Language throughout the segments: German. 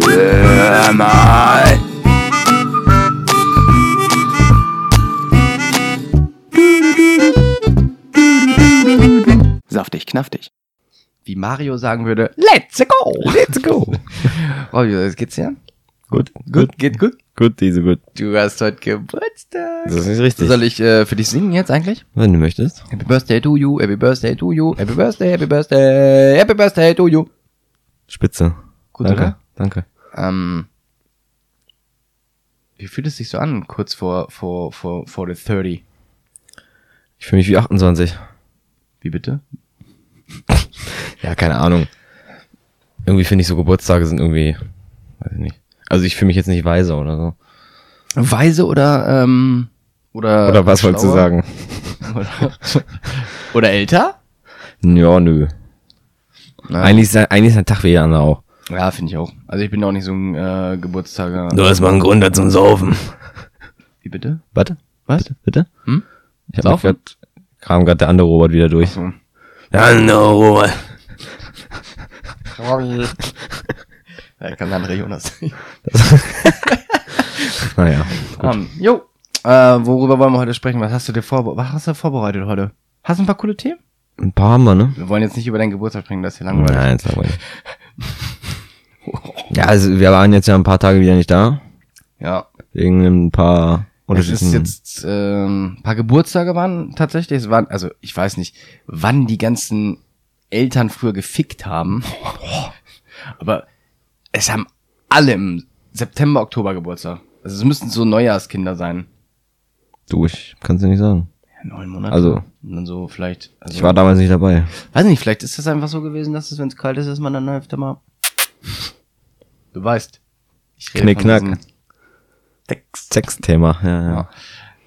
Hör mal. Saftig, knaftig. Wie Mario sagen würde, let's go! Let's go. Oh, wie geht's dir? Gut, Gut, geht gut? gut, diese gut. Du hast heute Geburtstag. Das ist nicht richtig. Soll ich äh, für dich singen jetzt eigentlich? Wenn du möchtest. Happy Birthday to you, Happy Birthday to you, Happy Birthday, Happy Birthday, Happy Birthday to you. Spitze. Gut, danke, oder? Danke. Ähm, wie fühlt es sich so an, kurz vor, vor, vor, vor the 30? Ich fühle mich wie 28. Wie bitte? Ja, keine Ahnung. Irgendwie finde ich so Geburtstage sind irgendwie, weiß ich nicht. Also ich fühle mich jetzt nicht weise oder so. Weise oder, ähm, oder, Oder was wolltest du sagen? Oder, oder älter? Ja, nö. Na, Eigentlich ist, eigentlich ist ein Tag wie jeder andere auch. Ja, finde ich auch. Also ich bin auch nicht so ein äh, Geburtstager. Du hast mal einen Grund da zum Saufen. Wie bitte? Warte, Was? bitte, bitte? Hm? Ich hab Saufen? grad, kam gerade der andere Robert wieder durch. So. Der andere Robert. Ja, kann andere Jonas. Naja. um, jo. Äh, worüber wollen wir heute sprechen? Was hast du dir vorbe was hast du vorbereitet heute? Hast du ein paar coole Themen? Ein paar haben wir, ne? Wir wollen jetzt nicht über deinen Geburtstag sprechen, das ist hier langweilig. Nein, ist langweilig. Ja, also wir waren jetzt ja ein paar Tage wieder nicht da. Ja. Wegen ein paar Es ist jetzt ähm, ein paar Geburtstage waren tatsächlich. Es waren, also ich weiß nicht, wann die ganzen Eltern früher gefickt haben. Aber es haben alle im September, Oktober Geburtstag. Also es müssten so Neujahrskinder sein. Du, ich kann's dir nicht sagen. Ja, neun Monate. Also- Und dann so vielleicht. Also, Ich war damals nicht dabei. Weiß nicht, vielleicht ist das einfach so gewesen, dass es, wenn es kalt ist, ist man dann öfter mal. Du weißt. Ich Knick, von knack. diesem Text. Sexthema, ja, ja. Ja.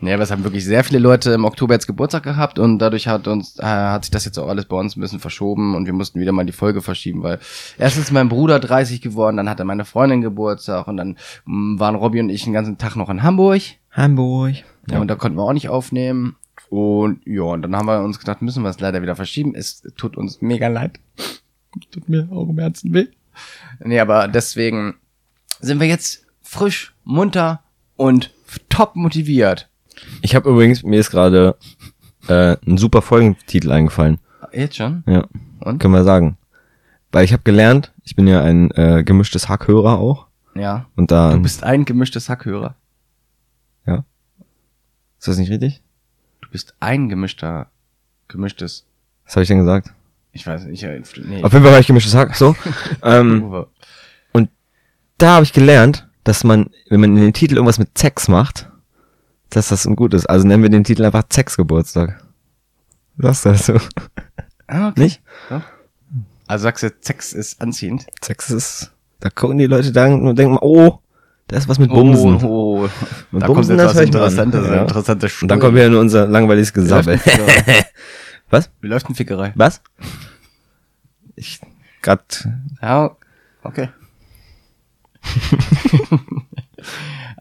Nee, aber es haben wirklich sehr viele Leute im Oktober jetzt Geburtstag gehabt und dadurch hat uns, äh, hat sich das jetzt auch alles bei uns ein bisschen verschoben und wir mussten wieder mal die Folge verschieben, weil erst ist mein Bruder 30 geworden, dann hatte meine Freundin Geburtstag und dann mh, waren Robby und ich den ganzen Tag noch in Hamburg. Hamburg. Ja. Und da konnten wir auch nicht aufnehmen. Und ja, und dann haben wir uns gedacht, müssen wir es leider wieder verschieben. Es tut uns mega leid. Tut mir auch im Herzen weh. Nee, aber deswegen sind wir jetzt frisch, munter und top motiviert. Ich habe übrigens, mir ist gerade äh, ein super Folgentitel eingefallen. Jetzt schon? Ja, Und? können wir sagen. Weil ich habe gelernt, ich bin ja ein äh, gemischtes Hackhörer auch. Ja. Und da... Du bist ein gemischtes Hackhörer. Ja. Ist das nicht richtig? Du bist ein gemischter, gemischtes. Was habe ich denn gesagt? Ich weiß nicht. äh, Nee. Auf jeden Fall war ich gemischtes Hack, so. ähm, Uwe. da habe ich gelernt, dass man, wenn man in den Titel irgendwas mit Sex macht, dass das ein gutes. Also nennen wir den Titel einfach Sex-Geburtstag. Sagst du das so? Ah, okay. Nicht? Also sagst du, Sex ist anziehend? Sex ist, da gucken die Leute da und denken, oh, da ist was mit Bumsen. Oh, oh. Und da Bumsen, kommt jetzt das ich. Interessantes, Ja. interessante Und dann kommt wieder nur unser langweiliges Gesabbel. Fickerei? Was? Wie läuft eine Fickerei? Was? Ich grad, Ja, okay.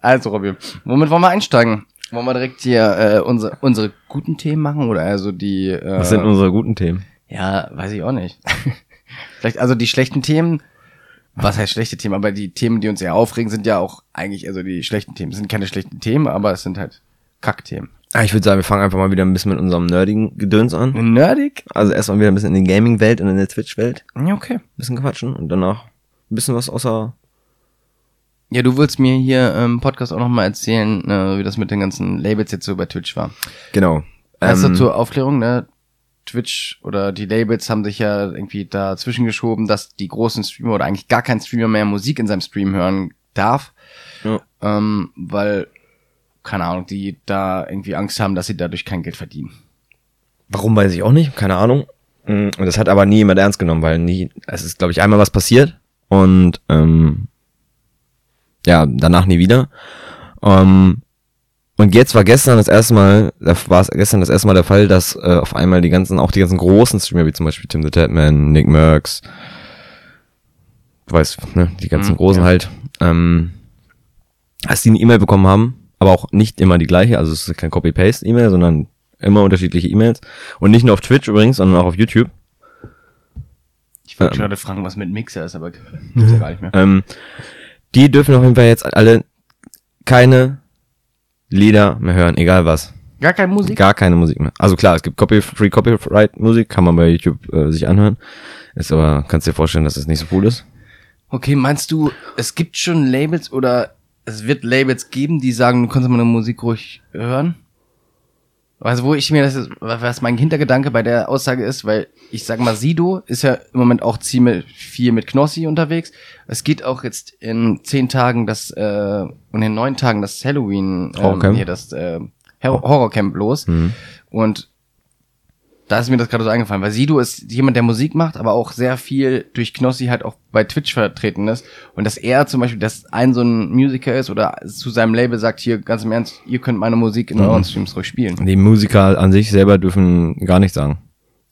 also, Robby, womit wollen wir einsteigen? Wollen wir direkt hier äh, unsere, unsere guten Themen machen oder also die... Äh, was sind unsere guten Themen? Ja, weiß ich auch nicht. Vielleicht, also die schlechten Themen, was heißt schlechte Themen, aber die Themen, die uns eher aufregen, sind ja auch eigentlich, also die schlechten Themen. Es sind keine schlechten Themen, aber es sind halt Kackthemen. Ah, ich würde sagen, wir fangen einfach mal wieder ein bisschen mit unserem nerdigen Gedöns an. Nerdig? Also erstmal wieder ein bisschen in die Gaming-Welt und in der Twitch-Welt Ja, okay. ein bisschen quatschen und danach ein bisschen was außer Ja, du willst mir hier im Podcast auch nochmal erzählen, äh, wie das mit den ganzen Labels jetzt so bei Twitch war. Genau. Erst Ähm, zur Aufklärung, ne? Twitch oder die Labels haben sich ja irgendwie dazwischen geschoben, dass die großen Streamer oder eigentlich gar kein Streamer mehr Musik in seinem Stream hören darf. Ja. Ähm, weil, keine Ahnung, die da irgendwie Angst haben, dass sie dadurch kein Geld verdienen. Warum weiß ich auch nicht, keine Ahnung. Mm, Und das hat aber nie jemand ernst genommen, weil nie, es ist, glaube ich, einmal was passiert und ähm, ja, danach nie wieder. Ähm, und jetzt war gestern das erste Mal, da war es gestern das erste Mal der Fall, dass äh, auf einmal die ganzen, auch die ganzen großen Streamer, wie zum Beispiel Tim the Tatman, Nick Merckx, du weißt, ne, die ganzen Mhm, großen ja. halt, ähm, dass die eine E-Mail bekommen haben, aber auch nicht immer die gleiche, also es ist kein Copy-Paste-E-Mail, sondern immer unterschiedliche E-Mails. Und nicht nur auf Twitch übrigens, sondern auch auf YouTube. Ich wollte Ähm. gerade fragen, was mit Mixer ist, aber gibt's ja gar nicht mehr. Ähm, die dürfen auf jeden Fall jetzt alle keine Lieder mehr hören, egal was. Gar keine Musik? Gar keine Musik mehr. Also klar, es gibt Copy, Free Copyright Musik, kann man bei YouTube äh, sich anhören. Ist aber, kannst dir vorstellen, dass es nicht so cool ist. Okay, meinst du, es gibt schon Labels oder es wird Labels geben, die sagen, du kannst meine Musik ruhig hören? Also wo ich mir das ist, was mein Hintergedanke bei der Aussage ist, weil ich sag mal, Sido ist ja im Moment auch ziemlich viel mit Knossi unterwegs. Es geht auch jetzt in zehn Tagen das äh, und in neun Tagen das Halloween ähm, hier das äh, Horror- Horrorcamp los. Und da ist mir das gerade so eingefallen, weil Sido ist jemand, der Musik macht, aber auch sehr viel durch Knossi halt auch bei Twitch vertreten ist. Und dass er zum Beispiel, dass ein so ein Musiker ist oder zu seinem Label sagt, hier ganz im Ernst, ihr könnt meine Musik in euren Streams ruhig spielen. Die Musiker an sich selber dürfen gar nichts sagen.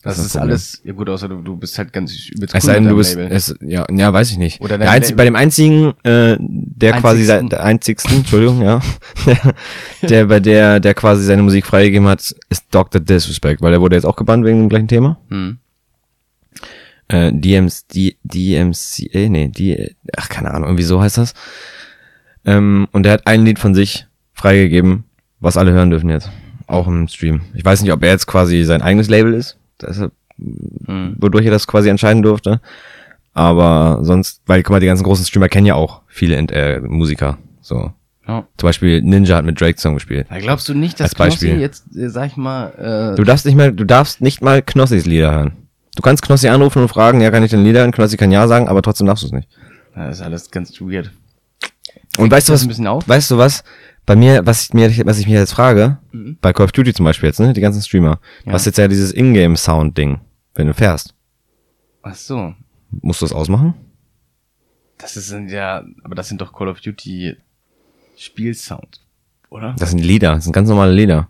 Das, ist ist das Problem. alles, ja gut, außer du, du bist halt ganz übelst Es cool sei denn, du bist, Label. es, ja, ja, weiß ich nicht. Oder der einzig, bei dem einzigen, äh, der quasi Einzigsten. sein, der einzigsten, Entschuldigung, ja, der, der bei der, der quasi seine Musik freigegeben hat, ist Dr. Disrespect, weil der wurde jetzt auch gebannt wegen dem gleichen Thema. Hm. Äh, DMs, D, DMCA, nee, die, ach, keine Ahnung, irgendwie so heißt das. Ähm, und der hat ein Lied von sich freigegeben, was alle hören dürfen jetzt. Auch im Stream. Ich weiß nicht, ob er jetzt quasi sein eigenes Label ist. Deshalb Hm. wodurch er das quasi entscheiden durfte. Aber sonst, weil, guck mal, die ganzen großen Streamer kennen ja auch viele äh, Musiker. So. Ja. Zum Beispiel Ninja hat mit Drake Song gespielt. Weil glaubst du nicht, dass. Knossi jetzt, äh, sag ich mal, äh, Du darfst nicht mal, du darfst nicht mal Knossis Lieder hören. Du kannst Knossi anrufen und fragen, ja, kann ich den Lieder hören? Knossi kann ja sagen, aber trotzdem darfst du es nicht. das ist alles ganz weird. Und weißt du was, ein bisschen auf? weißt du was? Bei mir, was ich mir, was ich mir jetzt frage, bei Call of Duty zum Beispiel jetzt, ne, die ganzen Streamer, Mhm. Ja. was jetzt ja dieses Ingame-Sound-Ding, wenn du fährst. Ach so. Musst du das ausmachen? Das ist ja, aber das sind doch Call of Duty Spielsound, oder? Das sind Lieder, das sind ganz normale Lieder.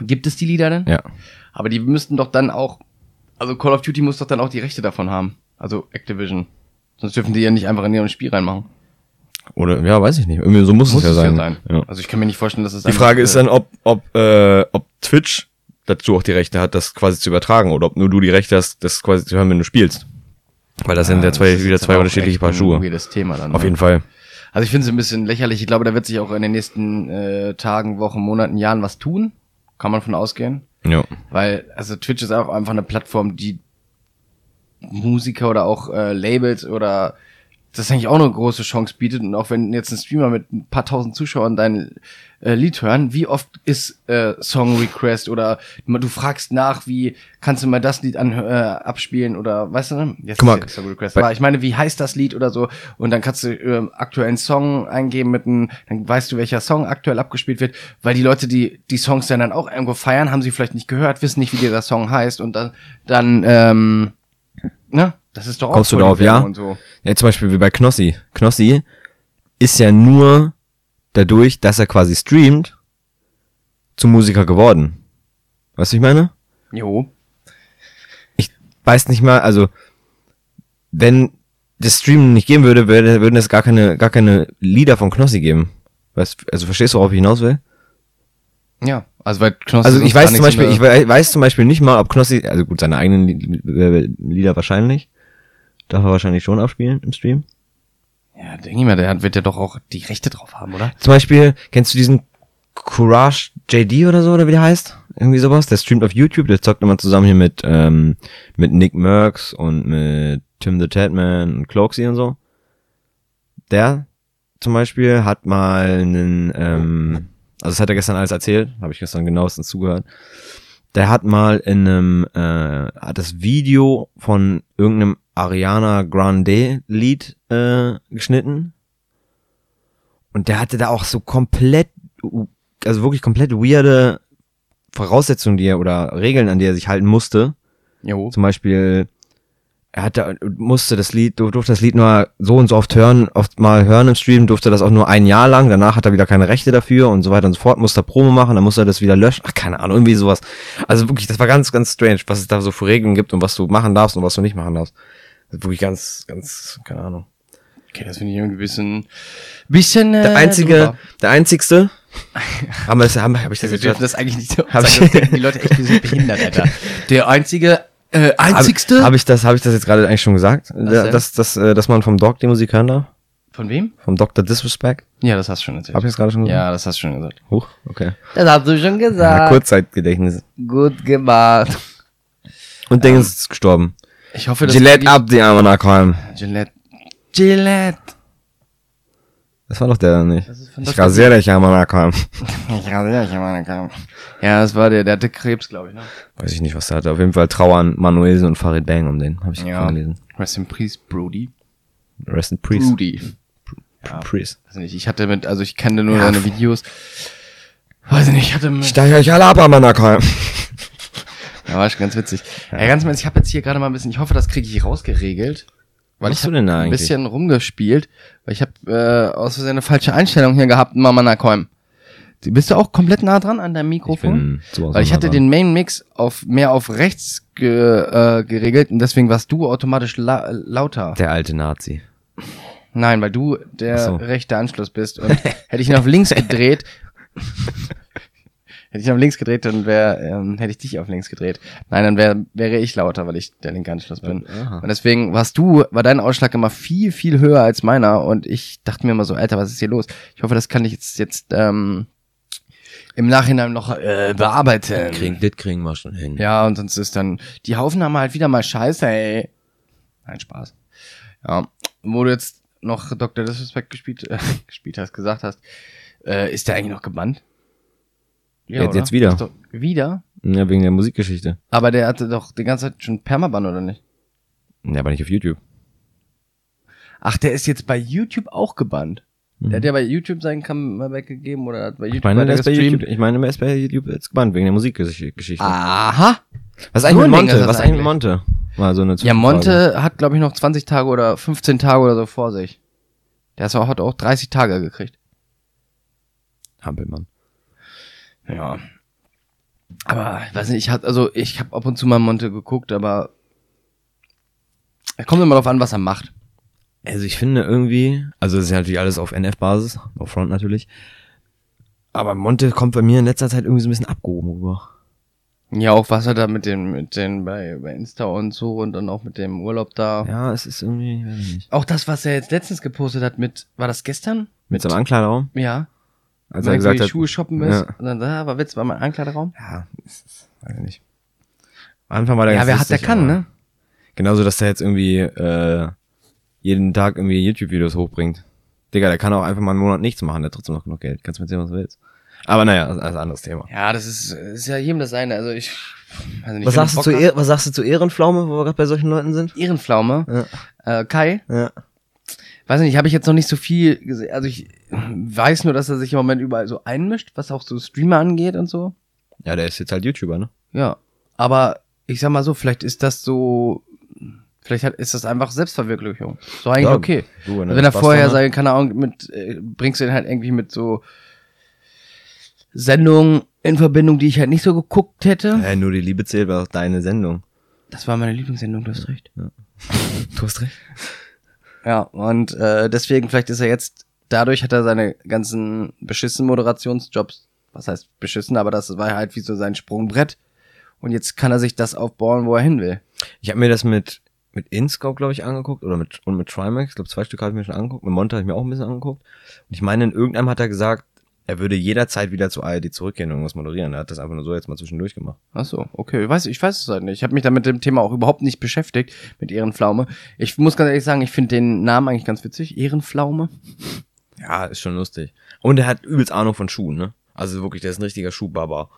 Gibt es die Lieder denn? Ja. Aber die müssten doch dann auch, also Call of Duty muss doch dann auch die Rechte davon haben. Also Activision. Sonst dürfen die ja nicht einfach in ihrem Spiel reinmachen. Oder, ja, weiß ich nicht. Irgendwie so muss, Muss es ja sein. Ja. Also ich kann mir nicht vorstellen, dass es Die Frage ist dann, ob, ob, äh, ob Twitch dazu auch die Rechte hat, das quasi zu übertragen oder ob nur du die Rechte hast, das quasi zu hören, wenn du spielst. Weil das sind ja zwei, wieder zwei unterschiedliche Paar Schuhe. Weirdes Thema dann. Auf ne? jeden Fall. Also ich finde es ein bisschen lächerlich. Ich glaube, da wird sich auch in den nächsten äh, Tagen, Wochen, Monaten, Jahren was tun. Kann man von ausgehen. Ja. Weil, also Twitch ist auch einfach eine Plattform, die Musiker oder auch äh, Labels oder das eigentlich auch eine große Chance bietet. Und auch wenn jetzt ein Streamer mit ein paar tausend Zuschauern dein äh, Lied hören, wie oft ist äh, Song Request oder du fragst nach, wie kannst du mal das Lied an, äh, abspielen oder weißt du, ne? Jetzt Guck mal, Song Request. Aber ich meine, wie heißt das Lied oder so? Und dann kannst du äh, aktuellen Song eingeben mit einem, dann weißt du, welcher Song aktuell abgespielt wird, weil die Leute, die die Songs dann, dann auch irgendwo feiern, haben sie vielleicht nicht gehört, wissen nicht, wie dieser Song heißt und dann, dann ähm, ne? Das ist doch auch Kommst du darauf, ja? So. Ja, zum Beispiel wie bei Knossi. Knossi ist ja nur dadurch, dass er quasi streamt, zum Musiker geworden. Weißt du, ich meine? Jo. ich weiß nicht mal, also wenn das Streamen nicht geben würde, würde würden es gar keine gar keine Lieder von Knossi geben. Weißt, also verstehst du, worauf ich hinaus will? Ja. Also weil Knossi Also ich weiß zum Beispiel, ich der- wei- weiß zum Beispiel nicht mal, ob Knossi, also gut, seine eigenen Li- Li- Lieder wahrscheinlich, darf er wahrscheinlich schon abspielen im Stream. Ja, denke ich mal, der wird ja doch auch die Rechte drauf haben, oder? Zum Beispiel, kennst du diesen Courage JD oder so, oder wie der heißt? Irgendwie sowas? Der streamt auf YouTube, der zockt immer zusammen hier mit, ähm, mit Nick Merckx und mit Tim the Tatman und Cloaksy und so. Der zum Beispiel hat mal einen, ähm, also das hat er gestern alles erzählt, habe ich gestern genauestens zugehört. Der hat mal in einem, äh, hat das Video von irgendeinem Ariana Grande Lied äh, geschnitten und der hatte da auch so komplett, also wirklich komplett weirde Voraussetzungen, die er oder Regeln, an die er sich halten musste. Jo. Zum Beispiel, er hatte, musste das Lied, du durfte das Lied nur so und so oft hören, oft mal hören im Stream, durfte das auch nur ein Jahr lang, danach hat er wieder keine Rechte dafür und so weiter und so fort, musste er Promo machen, dann musste er das wieder löschen, ach, keine Ahnung, irgendwie sowas. Also wirklich, das war ganz, ganz strange, was es da so für Regeln gibt und was du machen darfst und was du nicht machen darfst. Das ist wirklich ganz, ganz, keine Ahnung. Okay, das finde ich irgendwie ein bisschen, bisschen, äh, Der einzige, drüber. der einzigste, haben wir das, haben, hab ich das Wir dürfen das eigentlich nicht so Hab ich- die Leute echt, wir sind behindert, Alter. Der einzige, äh, einzigste? Habe hab ich das, habe ich das jetzt gerade eigentlich schon gesagt, denn? dass, dass, äh, dass man vom Dog die Musik hören darf? Von wem? Vom Dr. Disrespect. Ja, das hast du schon erzählt. Hab ich das gerade schon gesagt? ja, das hast du schon gesagt. Huch, okay. Das hast du schon Ja, gesagt. Kurzzeitgedächtnis. Gut gemacht. Und Ding ist gestorben. Ich hoffe, dass Gillette ab, die arme Nachholm. Gillette. Gillette. Das war doch der nicht. Ist von Ich rasiere dich, arme Nachholm. Ich rasiere ich meine Kam. Ja, das war der, der hatte Krebs, glaube ich, ne? Weiß ich nicht, was der hatte. Auf jeden Fall Trauer an Manuelsen und Farid Bang um den. Habe ich Ja. gelesen. Rest in Peace, Brody. Rest in Priest. Brody. Ja. Priest. Weiß nicht, ich hatte mit, also ich kannte nur seine Videos. Weiß ich nicht, ich hatte mit, Steig euch alle ab, arme Nachholm. ja, war schon ganz witzig. Ja, ganz im Ernst, ich habe jetzt hier gerade mal ein bisschen, ich hoffe, das kriege ich rausgeregelt. Weil Was ich du hab denn da ein eigentlich? bisschen rumgespielt, weil ich habe äh, aus Versehen eine falsche Einstellung hier gehabt, Mama Nakoim. Bist du auch komplett nah dran an deinem Ich Mikrofon? bin sowas Weil ich hatte nah den Main Mix auf mehr auf rechts ge, äh, geregelt und deswegen warst du automatisch la lauter. Der alte Nazi. Nein, weil du der so. rechte Anschluss bist und hätte ich ihn auf links gedreht, hätte ich auf links gedreht, dann wäre ähm, hätte ich dich auf links gedreht. Nein, dann wär, wäre ich lauter, weil ich der linke Anschluss bin. Aha. Und deswegen warst du, war dein Ausschlag immer viel, viel höher als meiner und ich dachte mir immer so, Alter, was ist hier los? Ich hoffe, das kann ich jetzt, jetzt ähm, im Nachhinein noch äh, bearbeiten. Kriegen, das kriegen wir schon hin. Ja, und sonst ist dann die Aufnahme halt wieder mal scheiße, ey. Nein, Spaß. Ja, wo du jetzt noch Dr. Disrespect gespielt, äh, gespielt hast, gesagt hast, äh, ist der eigentlich noch gebannt? Ja, Jetzt- jetzt wieder. Doch- wieder? Ja, wegen der Musikgeschichte. Aber der hatte doch die ganze Zeit schon Permaban, oder nicht? Ja, aber nicht auf YouTube. Ach, der ist jetzt bei YouTube auch gebannt. Der hat ja bei YouTube seinen Kanal weggegeben oder hat bei YouTube Mhm. Ich meine, der ist bei. YouTube, ich meine, der ist bei YouTube jetzt gebannt, wegen der Musikgeschichte. Aha. Was eigentlich mit Monte? Was eigentlich mit Monte? Mal so eine Ja. Monte hat, glaube ich, noch 20 Tage oder 15 Tage oder so vor sich. Der hat auch 30 Tage gekriegt. Hampelmann. Ja. Aber, ich weiß nicht, ich hab, also, ich habe ab und zu mal Monte geguckt, aber es kommt immer darauf an, was er macht. Also ich finde irgendwie, also das ist ja natürlich alles auf NF-Basis, auf Front natürlich. Aber Monte kommt bei mir in letzter Zeit irgendwie so ein bisschen abgehoben rüber. Ja, auch was er da mit den, mit den bei, bei Insta und so und dann auch mit dem Urlaub da. Ja, es ist irgendwie, weiß ich nicht. Auch das, was er jetzt letztens gepostet hat mit, war das gestern? Mit seinem Ankleideraum, Ja. Als Wenn er gesagt die hat, Schuhe shoppen ist. Ja. Und dann, da war Witz, war mein Ankleideraum. ja, es ist, weiß ich nicht. Am Anfang war der Ja, wer hat, der kann, ne? Genauso, dass der jetzt irgendwie äh, jeden Tag irgendwie YouTube-Videos hochbringt. Digga, der kann auch einfach mal einen Monat nichts machen, der hat trotzdem noch genug Geld. Kannst du mir erzählen, was du willst. Aber naja, das ist ein anderes Thema. Ja, das ist, ist ja jedem das seine. Also ich, weiß nicht, Was sagst, du zu was sagst du zu Ehrenpflaume, wo wir gerade bei solchen Leuten sind? Ehrenpflaume. Äh, Kai, Ja. Weiß nicht, habe ich jetzt noch nicht so viel gesehen. Also ich weiß nur, dass er sich im Moment überall so einmischt, was auch so Streamer angeht und so. Ja, der ist jetzt halt YouTuber, ne? Ja. Aber ich sag mal so, vielleicht ist das so, vielleicht hat, ist das einfach Selbstverwirklichung. So eigentlich Ja, okay. du, wenn wenn, er wenn er Spaß vorher hat. sein, keine Ahnung, mit, äh, bringst du ihn halt irgendwie mit so Sendungen in Verbindung, die ich halt nicht so geguckt hätte. Hä, nur die Liebe zählt, war doch deine Sendung. Das war meine Lieblingssendung, du hast recht. Du hast recht. Ja, und äh, deswegen, vielleicht ist er jetzt, dadurch hat er seine ganzen beschissen Moderationsjobs, was heißt beschissen, aber das war halt wie so sein Sprungbrett. Und jetzt kann er sich das aufbauen, wo er hin will. Ich habe mir das mit mit InScope, glaube ich, angeguckt oder mit und mit Trimax, ich glaube zwei Stück habe ich mir schon angeguckt, mit Monte habe ich mir auch ein bisschen angeguckt. Und ich meine, in irgendeinem hat er gesagt, er würde jederzeit wieder zu ARD zurückgehen und irgendwas moderieren. Er hat das einfach nur so jetzt mal zwischendurch gemacht. Ach so, okay. Ich weiß, ich weiß es halt nicht. Ich habe mich da mit dem Thema auch überhaupt nicht beschäftigt, mit Ehrenpflaume. Ich muss ganz ehrlich sagen, ich finde den Namen eigentlich ganz witzig. Ehrenpflaume. Ja, ist schon lustig. Und er hat übelst Ahnung von Schuhen, ne? Also wirklich, der ist ein richtiger Schuhbaba.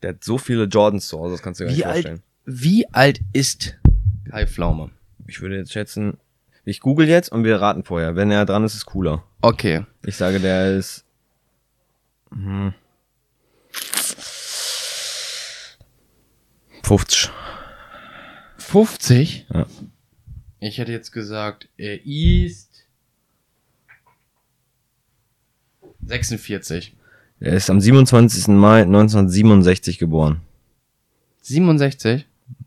Der hat so viele Jordans zu Hause, das kannst du dir gar Wie nicht alt, vorstellen. wie alt ist Kai Pflaume? Ich würde jetzt schätzen, ich google jetzt und wir raten vorher. Wenn er dran ist, ist cooler. Okay. Ich sage, der ist. Hm, 50. 50? Ja. Ich hätte jetzt gesagt, er ist 46. Er ist am 27. Mai 1967 geboren. 67?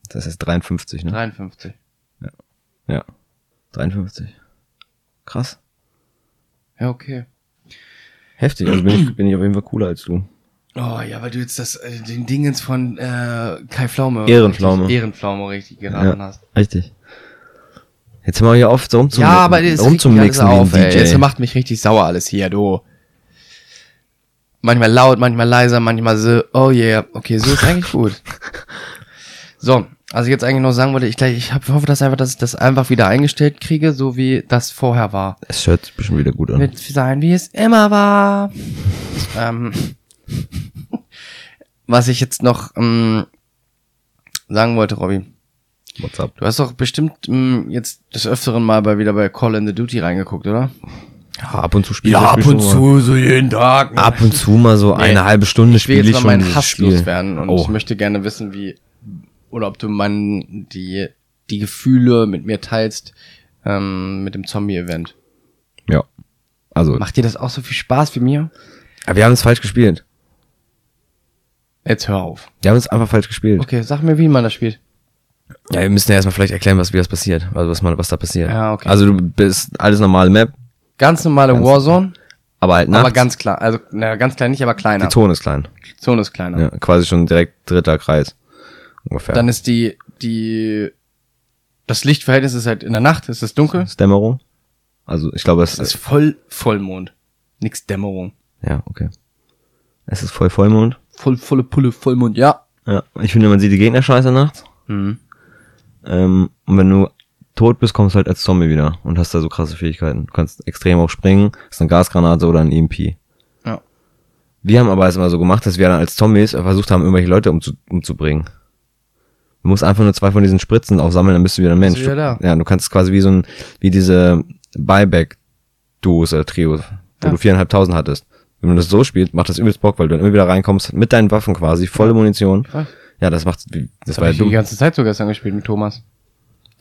Das heißt 53, ne? 53. Ja. 53. Krass. Ja, okay. Heftig, also bin ich, bin ich auf jeden Fall cooler als du. Oh ja, weil du jetzt das, äh, den Dingens von äh, Kai Pflaume. Ehrenpflaume. Richtig, Ehrenpflaume richtig geraten hast. Richtig. Jetzt hör mal hier auf, so rumzum ja, aber das rumzumixen wie ein auf, ey. DJ. Das macht mich richtig sauer alles hier, du. Manchmal laut, manchmal leiser, manchmal so, oh yeah, okay, so ist eigentlich gut. So, also ich jetzt eigentlich noch sagen wollte, ich, gleich- ich hoffe, dass einfach, dass ich das einfach wieder eingestellt kriege, so wie das vorher war. Es hört sich bestimmt wieder gut an. Wird sein, wie es immer war. ähm, was ich jetzt noch ähm, sagen wollte, Robby. What's up? Du hast doch bestimmt ähm, jetzt des Öfteren mal bei, wieder bei Call in the Duty reingeguckt, oder? Ja, ab und zu spiele ich schon mal. so jeden Tag. Ab und zu mal so eine halbe Stunde ich will spiele jetzt ich mal schon Hass Spiel. loswerden und Oh. ich möchte gerne wissen, wie oder ob du meinen die die Gefühle mit mir teilst ähm, mit dem Zombie-Event. Ja. Also, Macht dir das auch so viel Spaß wie mir? aber wir haben es falsch gespielt. Jetzt hör auf. Wir haben es einfach falsch gespielt. Okay, sag mir, wie man das spielt. Ja, wir müssen ja erstmal vielleicht erklären, was wie das passiert. Also was man, was da passiert. Ja, okay. Also du bist alles normale Map, Ganz normale Ganz- Warzone, aber halt nachts. aber ganz klar. Also, na, ganz klein nicht, aber die kleiner. Zone ist klein. Zone ist kleiner. Ja, quasi schon direkt dritter Kreis. Ungefähr. Dann ist die, die, das Lichtverhältnis ist halt in der Nacht, es ist dunkel. ist Dämmerung. Also ich glaube, es Es ist voll Vollmond. Nix Dämmerung. Ja, okay. Es ist voll Vollmond. Voll, volle Pulle, Vollmond, ja. Ja. Ich finde, man sieht die Gegner scheiße nachts. Mhm. Ähm, und wenn du tot bist, kommst du halt als Zombie wieder und hast da so krasse Fähigkeiten. Du kannst extrem auch springen, hast eine Gasgranate oder ein EMP. Ja. Wir haben aber es immer so gemacht, dass wir dann als Zombies versucht haben, irgendwelche Leute umzu umzubringen. Du musst einfach nur zwei von diesen Spritzen aufsammeln, dann bist du wieder ein Mensch. Wieder da. Ja, du kannst quasi wie so ein, wie diese Buyback-Duos oder Trios, wo Ja. du viereinhalbtausend hattest. Wenn du das so spielst, macht das übelst Bock, weil du dann immer wieder reinkommst mit deinen Waffen quasi, volle Munition. Ja, das macht, das, Das war ja ich die dumm. ganze Zeit so gestern gespielt mit Thomas.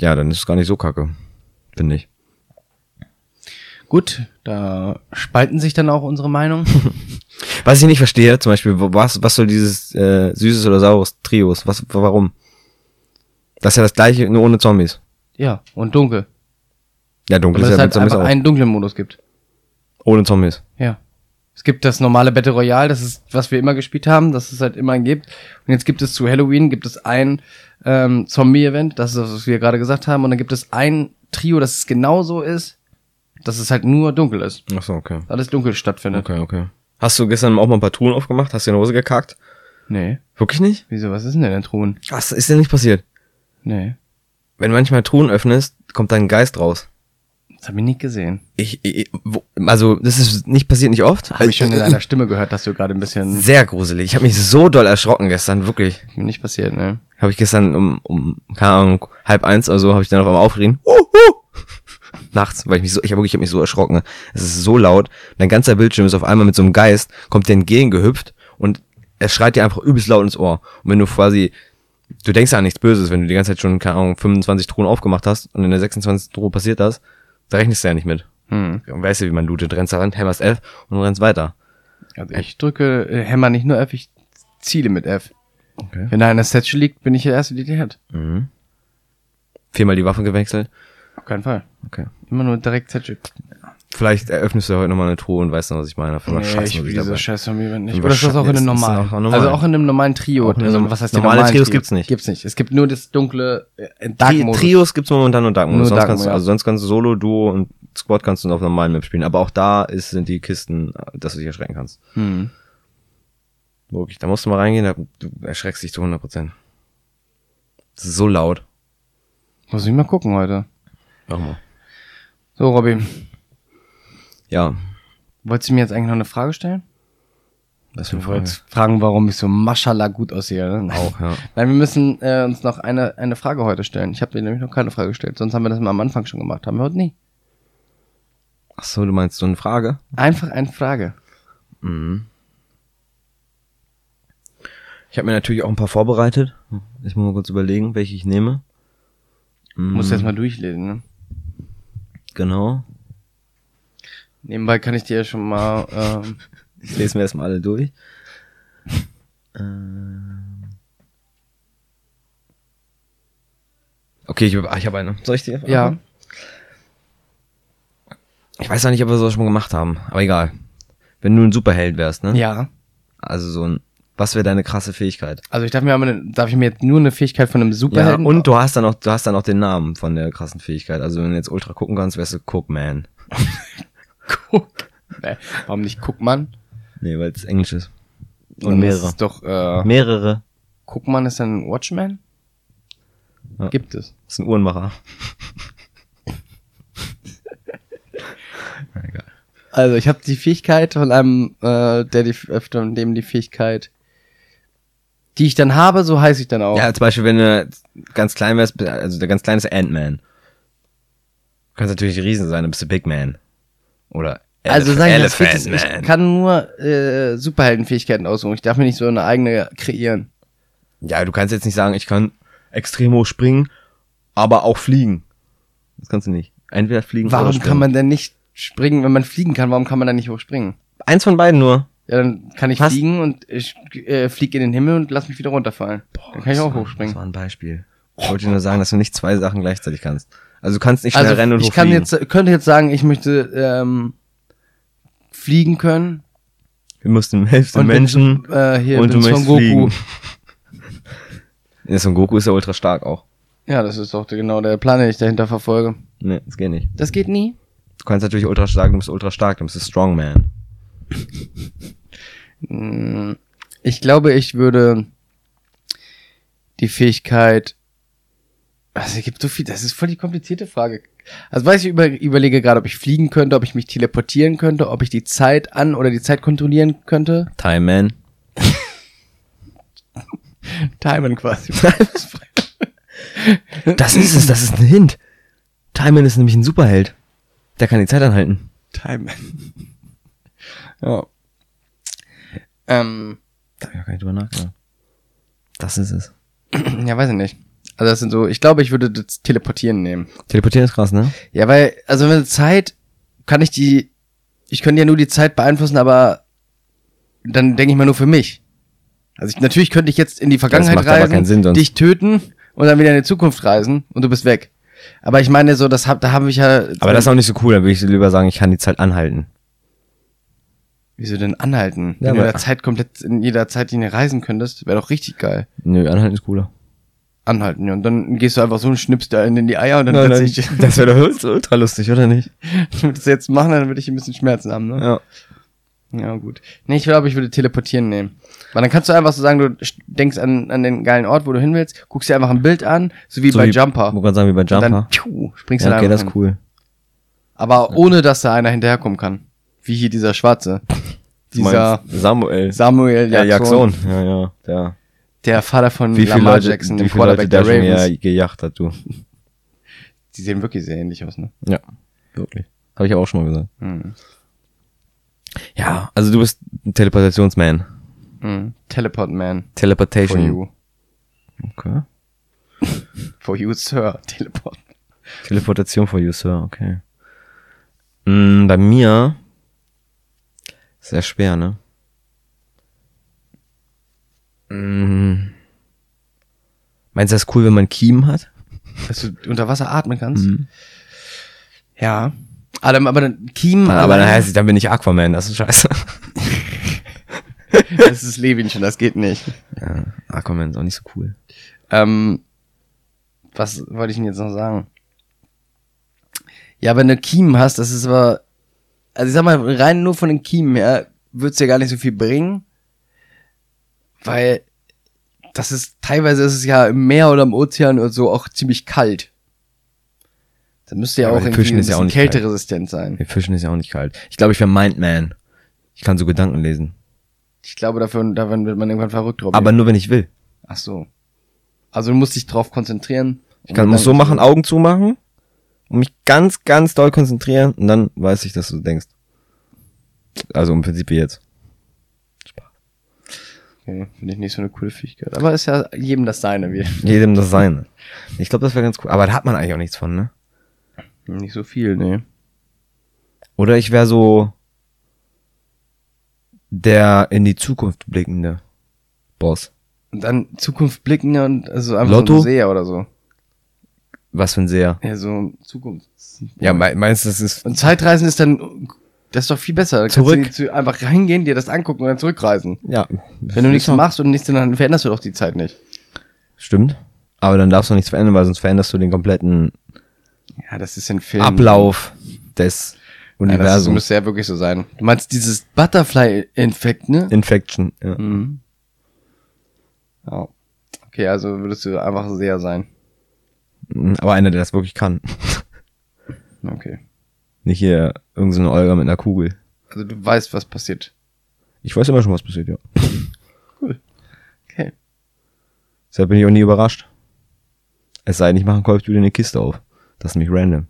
Ja, dann ist es gar nicht so kacke. Finde ich. Gut, da spalten sich dann auch unsere Meinungen. Was ich nicht verstehe, zum Beispiel, was, was soll dieses äh, süßes oder saures Trios? Was, warum? Das ist ja das gleiche, nur ohne Zombies. ja, und dunkel. Ja, dunkel ist es ja halt mit Zombies einfach auch. einen dunklen Modus gibt. Ohne Zombies. Ja. Es gibt das normale Battle Royale, das ist, was wir immer gespielt haben, das es halt immer gibt. Und jetzt gibt es zu Halloween, gibt es ein ähm, Zombie-Event, das ist das, was wir gerade gesagt haben. Und dann gibt es ein Trio, das es genauso ist, dass es halt nur dunkel ist. Ach so, okay. Alles dunkel stattfindet. Okay, okay. Hast du gestern auch mal ein paar Truhen aufgemacht? Hast du in die Hose gekackt? Nee. Wirklich nicht? Wieso, was ist denn denn in Truhen? Was ist denn nicht passiert? Nee. Wenn manchmal Truhen öffnest, kommt da ein Geist raus. Das hab ich nicht gesehen. Ich, ich wo, also, das ist nicht passiert nicht oft. Habe ich schon in deiner Stimme gehört, dass du gerade ein bisschen Sehr gruselig. Ich habe mich so doll erschrocken gestern, wirklich. nicht passiert, ne? habe ich gestern um, um keine Ahnung, halb eins oder so, habe ich dann auf einmal aufgereden. Uh, uh! Nachts, weil ich mich so, ich habe wirklich, ich hab mich so erschrocken. Es ist so laut. Mein ganzer Bildschirm ist auf einmal mit so einem Geist, kommt dir entgegengehüpft und er schreit dir einfach übelst laut ins Ohr. Und wenn du quasi, du denkst ja an nichts Böses, wenn du die ganze Zeit schon, keine Ahnung, 25 Truhen aufgemacht hast und in der 26. Truhe passiert das, da rechnest du ja nicht mit. Hm. Und weißt du, wie man lootet, rennst da ran, hämmerst F und rennst weiter. Also ich drücke äh, Hämmer nicht nur F, ich ziele mit F. Okay. Wenn da eine Satchel liegt, bin ich der Erste, die die hat. Mhm. Viermal die Waffe gewechselt. Auf keinen Fall. Okay. Immer nur direkt Satchel. Vielleicht eröffnest du heute nochmal eine Truhe und weißt noch, was ich meine. Auf Nee, scheißen ich dich diese scheiß nicht. Oder ist das auch in einem normalen? auch normal. Also auch in einem normalen Trio. Also, was heißt normale normalen Trios gibt's nicht. Gibt's nicht. Es gibt nur das dunkle äh, Dark Tri Modus. Trios gibt's momentan nur Dark Modus. Nur Sonst Dark kannst du, ja. also sonst kannst du Solo, Duo und Squad kannst du auf normalen Map spielen. Aber auch da ist, sind die Kisten, dass du dich erschrecken kannst. Hm. Wirklich, da musst du mal reingehen, da, du erschreckst dich zu 100%. Das ist so laut. Muss ich mal gucken heute. Mach mal. So, Robby. Ja. Wolltest du mir jetzt eigentlich noch eine Frage stellen? Das Du wolltest fragen, warum ich so maschallah gut aussehe. Ne? Nein. Auch, ja. Nein, wir müssen äh, uns noch eine, eine Frage heute stellen. Ich habe dir nämlich noch keine Frage gestellt. Sonst haben wir das mal am Anfang schon gemacht. Haben wir heute nie. Ach so, du meinst so eine Frage? Einfach eine Frage. Mhm. Ich habe mir natürlich auch ein paar vorbereitet. Ich muss mal kurz überlegen, welche ich nehme. Mhm, Musst du jetzt mal durchlesen, ne? Genau. Nebenbei kann ich dir ja schon mal, ähm, Ich lese mir erstmal alle durch. Ähm. Okay, ich, ich habe eine. Soll ich einfach ja? Ich weiß auch nicht, ob wir sowas schon mal gemacht haben, aber egal. Wenn du ein Superheld wärst, ne? ja, Also so ein Was wäre deine krasse Fähigkeit? Also ich darf mir, eine, darf ich mir jetzt nur eine Fähigkeit von einem Ja, Superhelden... und du hast dann noch, du hast dann noch den Namen von der krassen Fähigkeit. Also wenn du jetzt ultra gucken kannst, wärst du Cookman. Guck. Nee, warum nicht Guckmann? Nee, weil es Englisch ist. Dann Und mehrere. Ist doch, äh, Mehrere. Guckmann ist dann Watchman? Ja. Gibt es. Das ist ein Uhrenmacher. Also ich habe die Fähigkeit von einem, äh, der die, von dem die Fähigkeit, die ich dann habe, so heiße ich dann auch. Ja, zum Beispiel, wenn du ganz klein wärst, also der ganz kleine ist Ant-Man. Du kannst natürlich Riesen sein, dann bist du Big Man. Oder also Elef- sag ich, das Elephant geht, ich Man. kann nur äh, Superheldenfähigkeiten aussuchen. Ich darf mir nicht so eine eigene kreieren. Ja, du kannst jetzt nicht sagen, ich kann extrem hoch springen, aber auch fliegen. Das kannst du nicht. Entweder fliegen oder Warum kann man denn nicht springen, wenn man fliegen kann? Warum kann man dann nicht hoch springen? Eins von beiden nur. Ja, dann kann ich Was? fliegen und ich äh, fliege in den Himmel und lass mich wieder runterfallen. dann kann ich Das auch hochspringen. Das war ein Beispiel. Ich wollte nur sagen, dass du nicht zwei Sachen gleichzeitig kannst. Also du kannst nicht schnell Also rennen und ich kann jetzt, könnte jetzt sagen, ich möchte ähm, fliegen können Wir mussten Hälfte und Menschen bin, äh, hier und du bin Son möchtest Goku. fliegen. Ja, Son Goku ist ja ultra stark auch. Ja, das ist doch genau der Plan, den ich dahinter verfolge. Nee, das geht nicht. Das geht nie. Du kannst natürlich ultra stark, du bist ultra stark, du bist ein Strongman. Mm, Ich glaube, ich würde die Fähigkeit. Also es gibt so viel, das ist voll die komplizierte Frage. Also weiß ich über, überlege gerade, ob ich fliegen könnte, ob ich mich teleportieren könnte, ob ich die Zeit an oder die Zeit kontrollieren könnte. Time Man. Timen quasi. Das ist es, das ist ein Hint. Time Man ist nämlich ein Superheld. Der kann die Zeit anhalten. Timen. ja. Ähm, Da hab ich auch gar nicht drüber nachgedacht. Das ist es. ja, weiß ich nicht. Also das sind so, ich glaube, ich würde das Teleportieren nehmen. Teleportieren ist krass, ne? Ja, weil, also wenn Zeit, kann ich die, ich könnte ja nur die Zeit beeinflussen, aber dann denke ich mal nur für mich. Also ich, natürlich könnte ich jetzt in die Vergangenheit reisen, Sinn dich töten und dann wieder in die Zukunft reisen und du bist weg. Aber ich meine so, das hab, da habe ich ja. Aber das ist auch nicht so cool, dann würde ich lieber sagen, ich kann die Zeit anhalten. Wieso denn anhalten? Ja, Wenn du in aber- der Zeit komplett in jeder Zeitlinie reisen könntest, wäre doch richtig geil. Nö, anhalten ist cooler. Anhalten, ja. Und dann gehst du einfach so und schnippst da in die Eier und dann plötzlich, das wäre doch ultra, lustig, oder nicht? wenn wir das jetzt machen, dann würde ich ein bisschen Schmerzen haben, ne? Ja. Ja, gut. Nee, ich glaube, ich würde teleportieren nehmen. Weil dann kannst du einfach so sagen, du denkst an, an den geilen Ort, wo du hin willst, guckst dir einfach ein Bild an, so wie So bei wie- Jumper. Ich gerade sagen, wie bei Und Jumper. dann tschu, springst du ja, da okay, das ist cool. Aber ohne, dass da einer hinterherkommen kann. Wie hier dieser Schwarze. Dieser Samuel. Samuel ja, Jackson, Jackson. Ja, ja. Der. Der Vater von Wie Lamar Leute, Jackson, wie viele Leute Quarterback der der schon Ravens. ja gejacht hat, du. Die sehen wirklich sehr ähnlich aus, ne? Ja. Wirklich. Habe ich aber auch schon mal gesagt. Mhm. Ja, also du bist ein Teleportationsman. Mhm. Teleport Man. For Teleportation. you. Okay. For you, Sir. Teleport. Teleportation for you, Sir, okay. Mm, bei mir sehr schwer, ne? Mm, meinst du das ist cool, wenn man Kiemen hat? Dass du unter Wasser atmen kannst? Ja. Aber, aber dann Kiemen, Aber dann heißt es, dann bin ich Aquaman, das ist scheiße. das ist Levinchen, das geht nicht. Ja, Aquaman ist auch nicht so cool. Ähm, was wollte ich denn jetzt noch sagen? Ja, wenn du Kiemen hast, das ist aber, also ich sag mal, rein nur von den Kiemen her, wird's dir gar nicht so viel bringen, weil das ist, teilweise ist es ja im Meer oder im Ozean oder so auch ziemlich kalt. Da müsste ja Aber auch irgendwie Fischen ein ist ja auch nicht kalt. kälteresistent sein. Der Fischen ist ja auch nicht kalt. Ich glaube, ich wäre Mindman. Ich kann so Gedanken lesen. Ich glaube, dafür, davon wird man irgendwann verrückt drauf. Aber nur, wenn ich will. Ach so. Also du musst dich drauf konzentrieren. Ich kann, muss so machen, Augen zumachen und mich ganz, ganz doll konzentrieren und dann weiß ich, dass du denkst. Also im Prinzip wie jetzt. Okay, finde ich nicht so eine coole Fähigkeit. Aber ist ja jedem das seine, wie. Jedem das Seine. Ich glaube, das wäre ganz cool. Aber da hat man eigentlich auch nichts von, ne? Nicht so viel, ne. Oder ich wäre so der in die Zukunft blickende Boss. Und dann Zukunft blicken und also einfach Lotto? so ein Seher oder so. Was für ein Seher. Ja, so Zukunft. Ja, me meinst du, das ist... Und Zeitreisen ist dann Das ist doch viel besser. Da Zurück. Kannst du einfach reingehen, dir das angucken und dann zurückreisen. Ja. Wenn du nichts machst und nichts, dann veränderst du doch die Zeit nicht. Stimmt. Aber dann darfst du nichts verändern, weil sonst veränderst du den kompletten Ja, das ist ein Film. Ablauf des Ja, das Universums. müsste ja wirklich so sein. Du meinst dieses Butterfly-Infekt, ne? Infection. Ja. Mhm. Ja. Okay, also würdest du einfach sehr sein. Aber einer, der das wirklich kann. Okay. Nicht hier irgendeine so Olga mit einer Kugel. Also du weißt, was passiert. Ich weiß immer schon, was passiert, ja. Okay. Deshalb bin ich auch nie überrascht. Es sei denn, ich mache einen Call of Duty eine Kiste auf. Das ist nämlich random.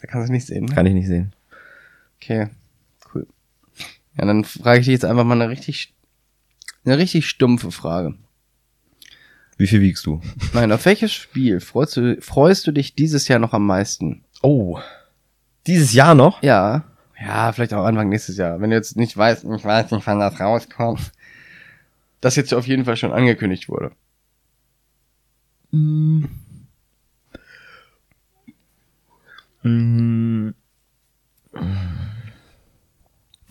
Da kannst du nicht sehen. Ne? Kann ich nicht sehen. Okay. Cool. Ja, dann frage ich dich jetzt einfach mal eine richtig, eine richtig stumpfe Frage. Wie viel wiegst du? Nein, auf welches Spiel freust du, freust du dich dieses Jahr noch am meisten? Oh. Dieses Jahr noch? Ja. Ja, vielleicht auch Anfang nächstes Jahr. Wenn du jetzt nicht weißt, ich weiß nicht, wann das rauskommt. Das jetzt auf jeden Fall schon angekündigt wurde.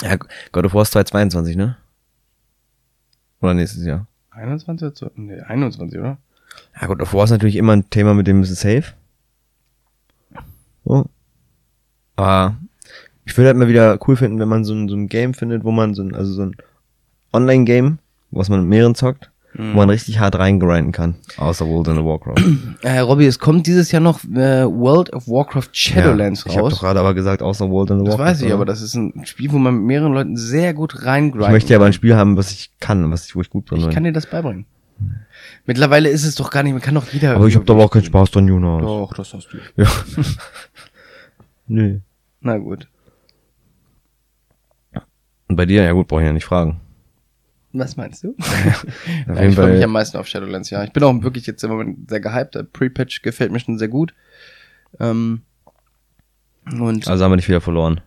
Ja, God of War ist 2022, ne? Oder nächstes Jahr? 21 oder so? Nee, 21, oder? Ja, God of War ist natürlich immer ein Thema, mit dem ist es safe. So. Aber ich würde halt mal wieder cool finden, wenn man so ein, so ein Game findet, wo man so ein, also so ein Online-Game, was man mit mehreren zockt, Mhm. wo man richtig hart reingrinden kann. Außer World in Warcraft. Äh, Robby, es kommt dieses Jahr noch äh, World of Warcraft Shadowlands ja, Ich habe raus. doch gerade aber gesagt, außer World in das Warcraft. weiß ich, oder? aber das ist ein Spiel, wo man mit mehreren Leuten sehr gut reingrindet. Ich möchte ja aber ein Spiel haben, was ich kann, was ich, wo ich gut drin Ich bin. kann dir das beibringen. Mittlerweile ist es doch gar nicht, man kann doch jeder. aber ich habe da auch keinen Spaß dran, Jonas. Doch, das hast du. Ja. Nö. Na gut. Und bei dir, ja gut, brauche ich ja nicht fragen. Was meinst du? Auf Ja, ich freue mich am meisten auf Shadowlands, ja. Ich bin auch wirklich jetzt im Moment sehr gehypt. Der Pre-Patch gefällt mir schon sehr gut. Ähm, und Also haben wir nicht wieder verloren.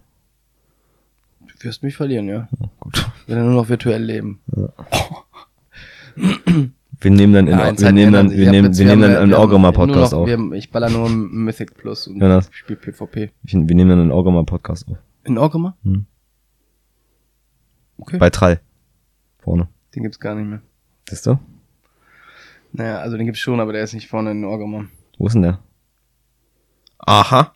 du wirst mich verlieren, ja. Gut. Wir werden nur noch virtuell leben. Wir nehmen dann, in, Ja, wir nehmen dann, wir nehmen, wir nehmen dann einen wir haben Orgama nur Podcast noch- auf. Wir, ich baller nur Mythic Plus und Ja, das- spiel PvP. Ich- Wir nehmen dann einen Orgama Podcast auf. In Orgama? Hm. Okay. Bei Trall. Vorne. Den gibt's gar nicht mehr. Siehst du? Naja, also den gibt's schon, aber der ist nicht vorne in Orgama. Wo ist denn der? Aha.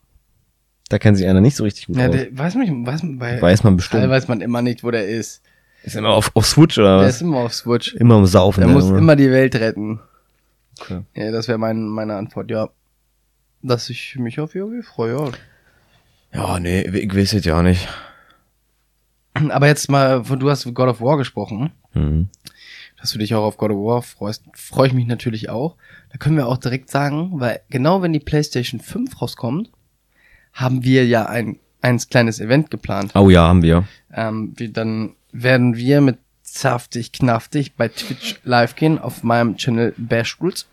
Da kennt sich einer nicht so richtig gut Ja, aus. der, weiß man, weiß man, bei Weiß man bestimmt. Teil weiß man immer nicht, wo der ist. Ist immer auf, auf Switch oder Der was? ist immer auf Switch. Immer am Saufen. Der der muss Junge. immer die Welt retten. Okay. Ja, das wäre mein, meine Antwort, ja. Dass ich mich auf WoW freue, ja. Nee, ich weiß es ja nicht. Aber jetzt mal, du hast God of War gesprochen, Mhm. dass du dich auch auf God of War freust, freue ich mich natürlich auch. Da können wir auch direkt sagen, weil genau wenn die PlayStation 5 rauskommt, haben wir ja ein, ein kleines Event geplant. Oh ja, haben wir. Ähm, wie, dann werden wir mit Saftig Knaftig bei Twitch live gehen auf meinem Channel Bash Rules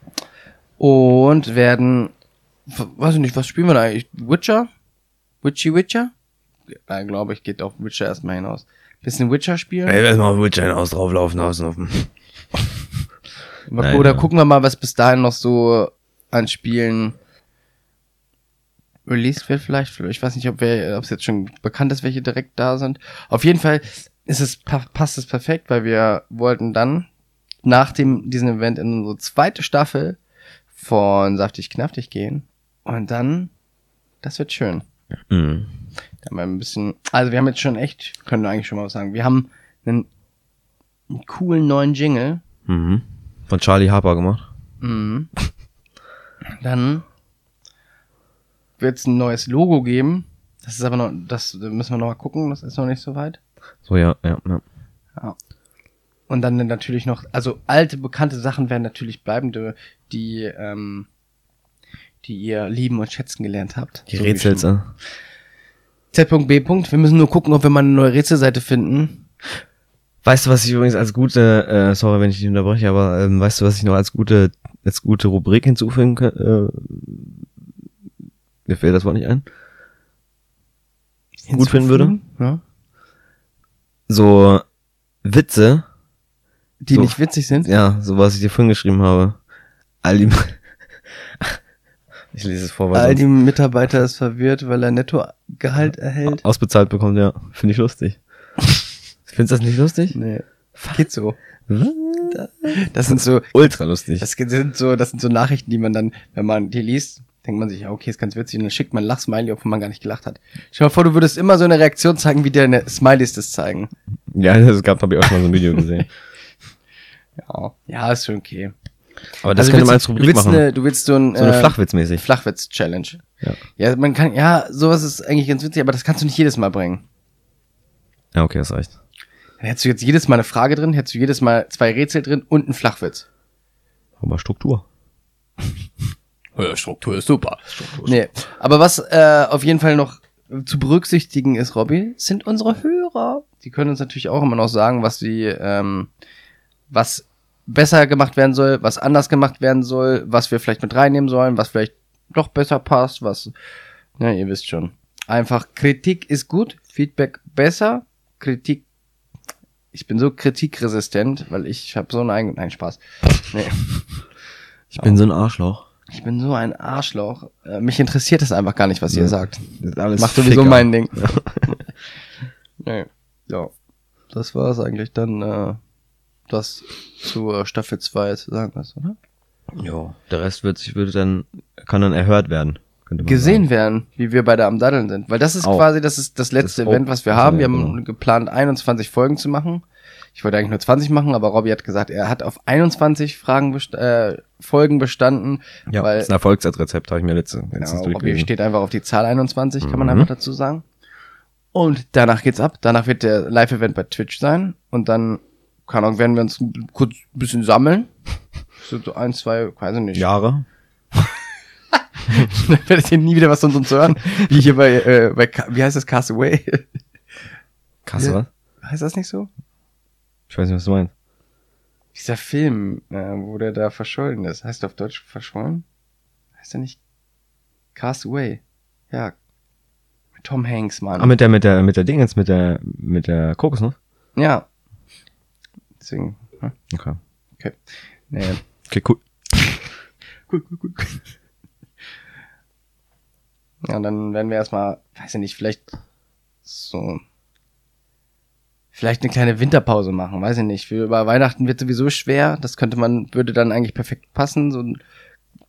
und werden, weiß ich nicht, was spielen wir da eigentlich? Witcher? Witchy Witcher? Ja, glaube ich, geht auf Witcher erstmal hinaus. Bisschen Witcher spielen. Ey, lass mal Witcher hinaus drauflaufen. Auf Mal- Nein, Oder ja. gucken wir mal, was bis dahin noch so an Spielen released wird vielleicht. Ich weiß nicht, ob es jetzt schon bekannt ist, welche direkt da sind. Auf jeden Fall ist es, pa- passt es perfekt, weil wir wollten dann nach dem, diesem Event in unsere zweite Staffel von Saftig Knaftig gehen. Und dann, das wird schön. Mhm. Da haben wir ein bisschen, also wir haben jetzt schon echt, können wir eigentlich schon mal was sagen. Wir haben einen, einen coolen neuen Jingle. Mhm. Von Charlie Harper gemacht. Mhm. Dann wird es ein neues Logo geben. Das ist aber noch, das müssen wir noch mal gucken, das ist noch nicht so weit. So, ja, ja, ja. Ja. Und dann natürlich noch, also alte, bekannte Sachen werden natürlich bleiben, die, die, ähm, die ihr lieben und schätzen gelernt habt. Die So Rätsels, schon. äh. Z.B. Wir müssen nur gucken, ob wir mal eine neue Rätselseite finden. Weißt du, was ich übrigens als gute, äh, sorry, wenn ich dich unterbreche, aber ähm, weißt du, was ich noch als gute, als gute Rubrik hinzufügen kann? Äh, mir fällt das Wort nicht ein. Gut finden würde? Ja. So Witze, Die So. nicht witzig sind. ja, so was ich dir vorhin geschrieben habe. All die, Ich lese es vor, weil All die Mitarbeiter ist verwirrt, weil er Nettogehalt erhält. ausbezahlt bekommt, ja. Finde ich lustig. Findest du das nicht lustig? Nee. Geht so. Das sind so, Ultra lustig. das sind so, das sind so Nachrichten, die man dann, wenn man die liest, denkt man sich, ja, okay, ist ganz witzig, und dann schickt man Lachsmiley, obwohl man gar nicht gelacht hat. Stell dir mal vor, du würdest immer so eine Reaktion zeigen, wie deine Smileys das zeigen. Ja, das gab, habe ich auch schon mal so ein Video gesehen. Ja, ja, ist schon okay. Aber das Also könnte man als du- Rubrik du willst machen. Eine, du willst so ein, so eine äh, Flachwitzmäßig. Flachwitz-Challenge. Ja. Ja, man kann, ja, sowas ist eigentlich ganz witzig, aber das kannst du nicht jedes Mal bringen. Ja, okay, das reicht. Dann hättest du jetzt jedes Mal eine Frage drin, hättest du jedes Mal zwei Rätsel drin und einen Flachwitz. Hau mal Struktur. Ja, Struktur ist super. Nee, aber was äh, auf jeden Fall noch zu berücksichtigen ist, Robby, sind unsere Hörer. Die können uns natürlich auch immer noch sagen, was sie, ähm, was besser gemacht werden soll, was anders gemacht werden soll, was wir vielleicht mit reinnehmen sollen, was vielleicht noch besser passt, was, ja, ihr wisst schon. Einfach Kritik ist gut, Feedback besser, Kritik, ich bin so kritikresistent, weil ich habe so einen eigenen, nein, Spaß. Nee. Ich bin so ein Arschloch. Ich bin so ein Arschloch. Äh, mich interessiert es einfach gar nicht, was ihr Ja. sagt. Das Macht sowieso mein Ding. nee. Ja. Das war es eigentlich dann, äh, das zur Staffel 2 zu sagen hast, oder? Ja. Der Rest wird sich, würde dann, kann dann erhört werden. Gesehen sagen. werden, wie wir bei der Am Daddeln sind. Weil das ist Auch. quasi, das ist das letzte Das Event, was wir ja, haben. Wir ja, haben genau. geplant, 21 Folgen zu machen. Ich wollte eigentlich nur 20 machen, aber Robby hat gesagt, er hat auf 21 Fragen best äh, Folgen bestanden. Ja, weil das ist ein Erfolgsrezept, habe ich mir letzte, letztens Genau, Robby steht einfach auf die Zahl 21, kann man Mhm. einfach dazu sagen. Und danach geht's ab. Danach wird der Live-Event bei Twitch sein. Und dann, keine Ahnung, werden wir uns kurz ein bisschen sammeln. So, ein, zwei, weiß ich nicht. Jahre. Dann werdet ihr nie wieder was von uns hören. Wie hier bei, äh, bei wie heißt das, Castaway? Krass, Ja. heißt das nicht so? Ich weiß nicht, was du meinst. Dieser Film, äh, wo der da verschollen ist. Heißt der auf Deutsch verschollen? Heißt der nicht Castaway? Ja. Mit Tom Hanks, Mann. Ah, mit der, mit der, mit der Dingens, mit der, mit der Kokosnuss? ja. Deswegen, hm? Okay. okay. Nee. Okay, cool. Cool, cool, cool. Ja, und dann werden wir erstmal, weiß ich nicht, vielleicht so, vielleicht eine kleine Winterpause machen, weiß ich nicht. Für über Weihnachten wird sowieso schwer. Das könnte man, würde dann eigentlich perfekt passen. So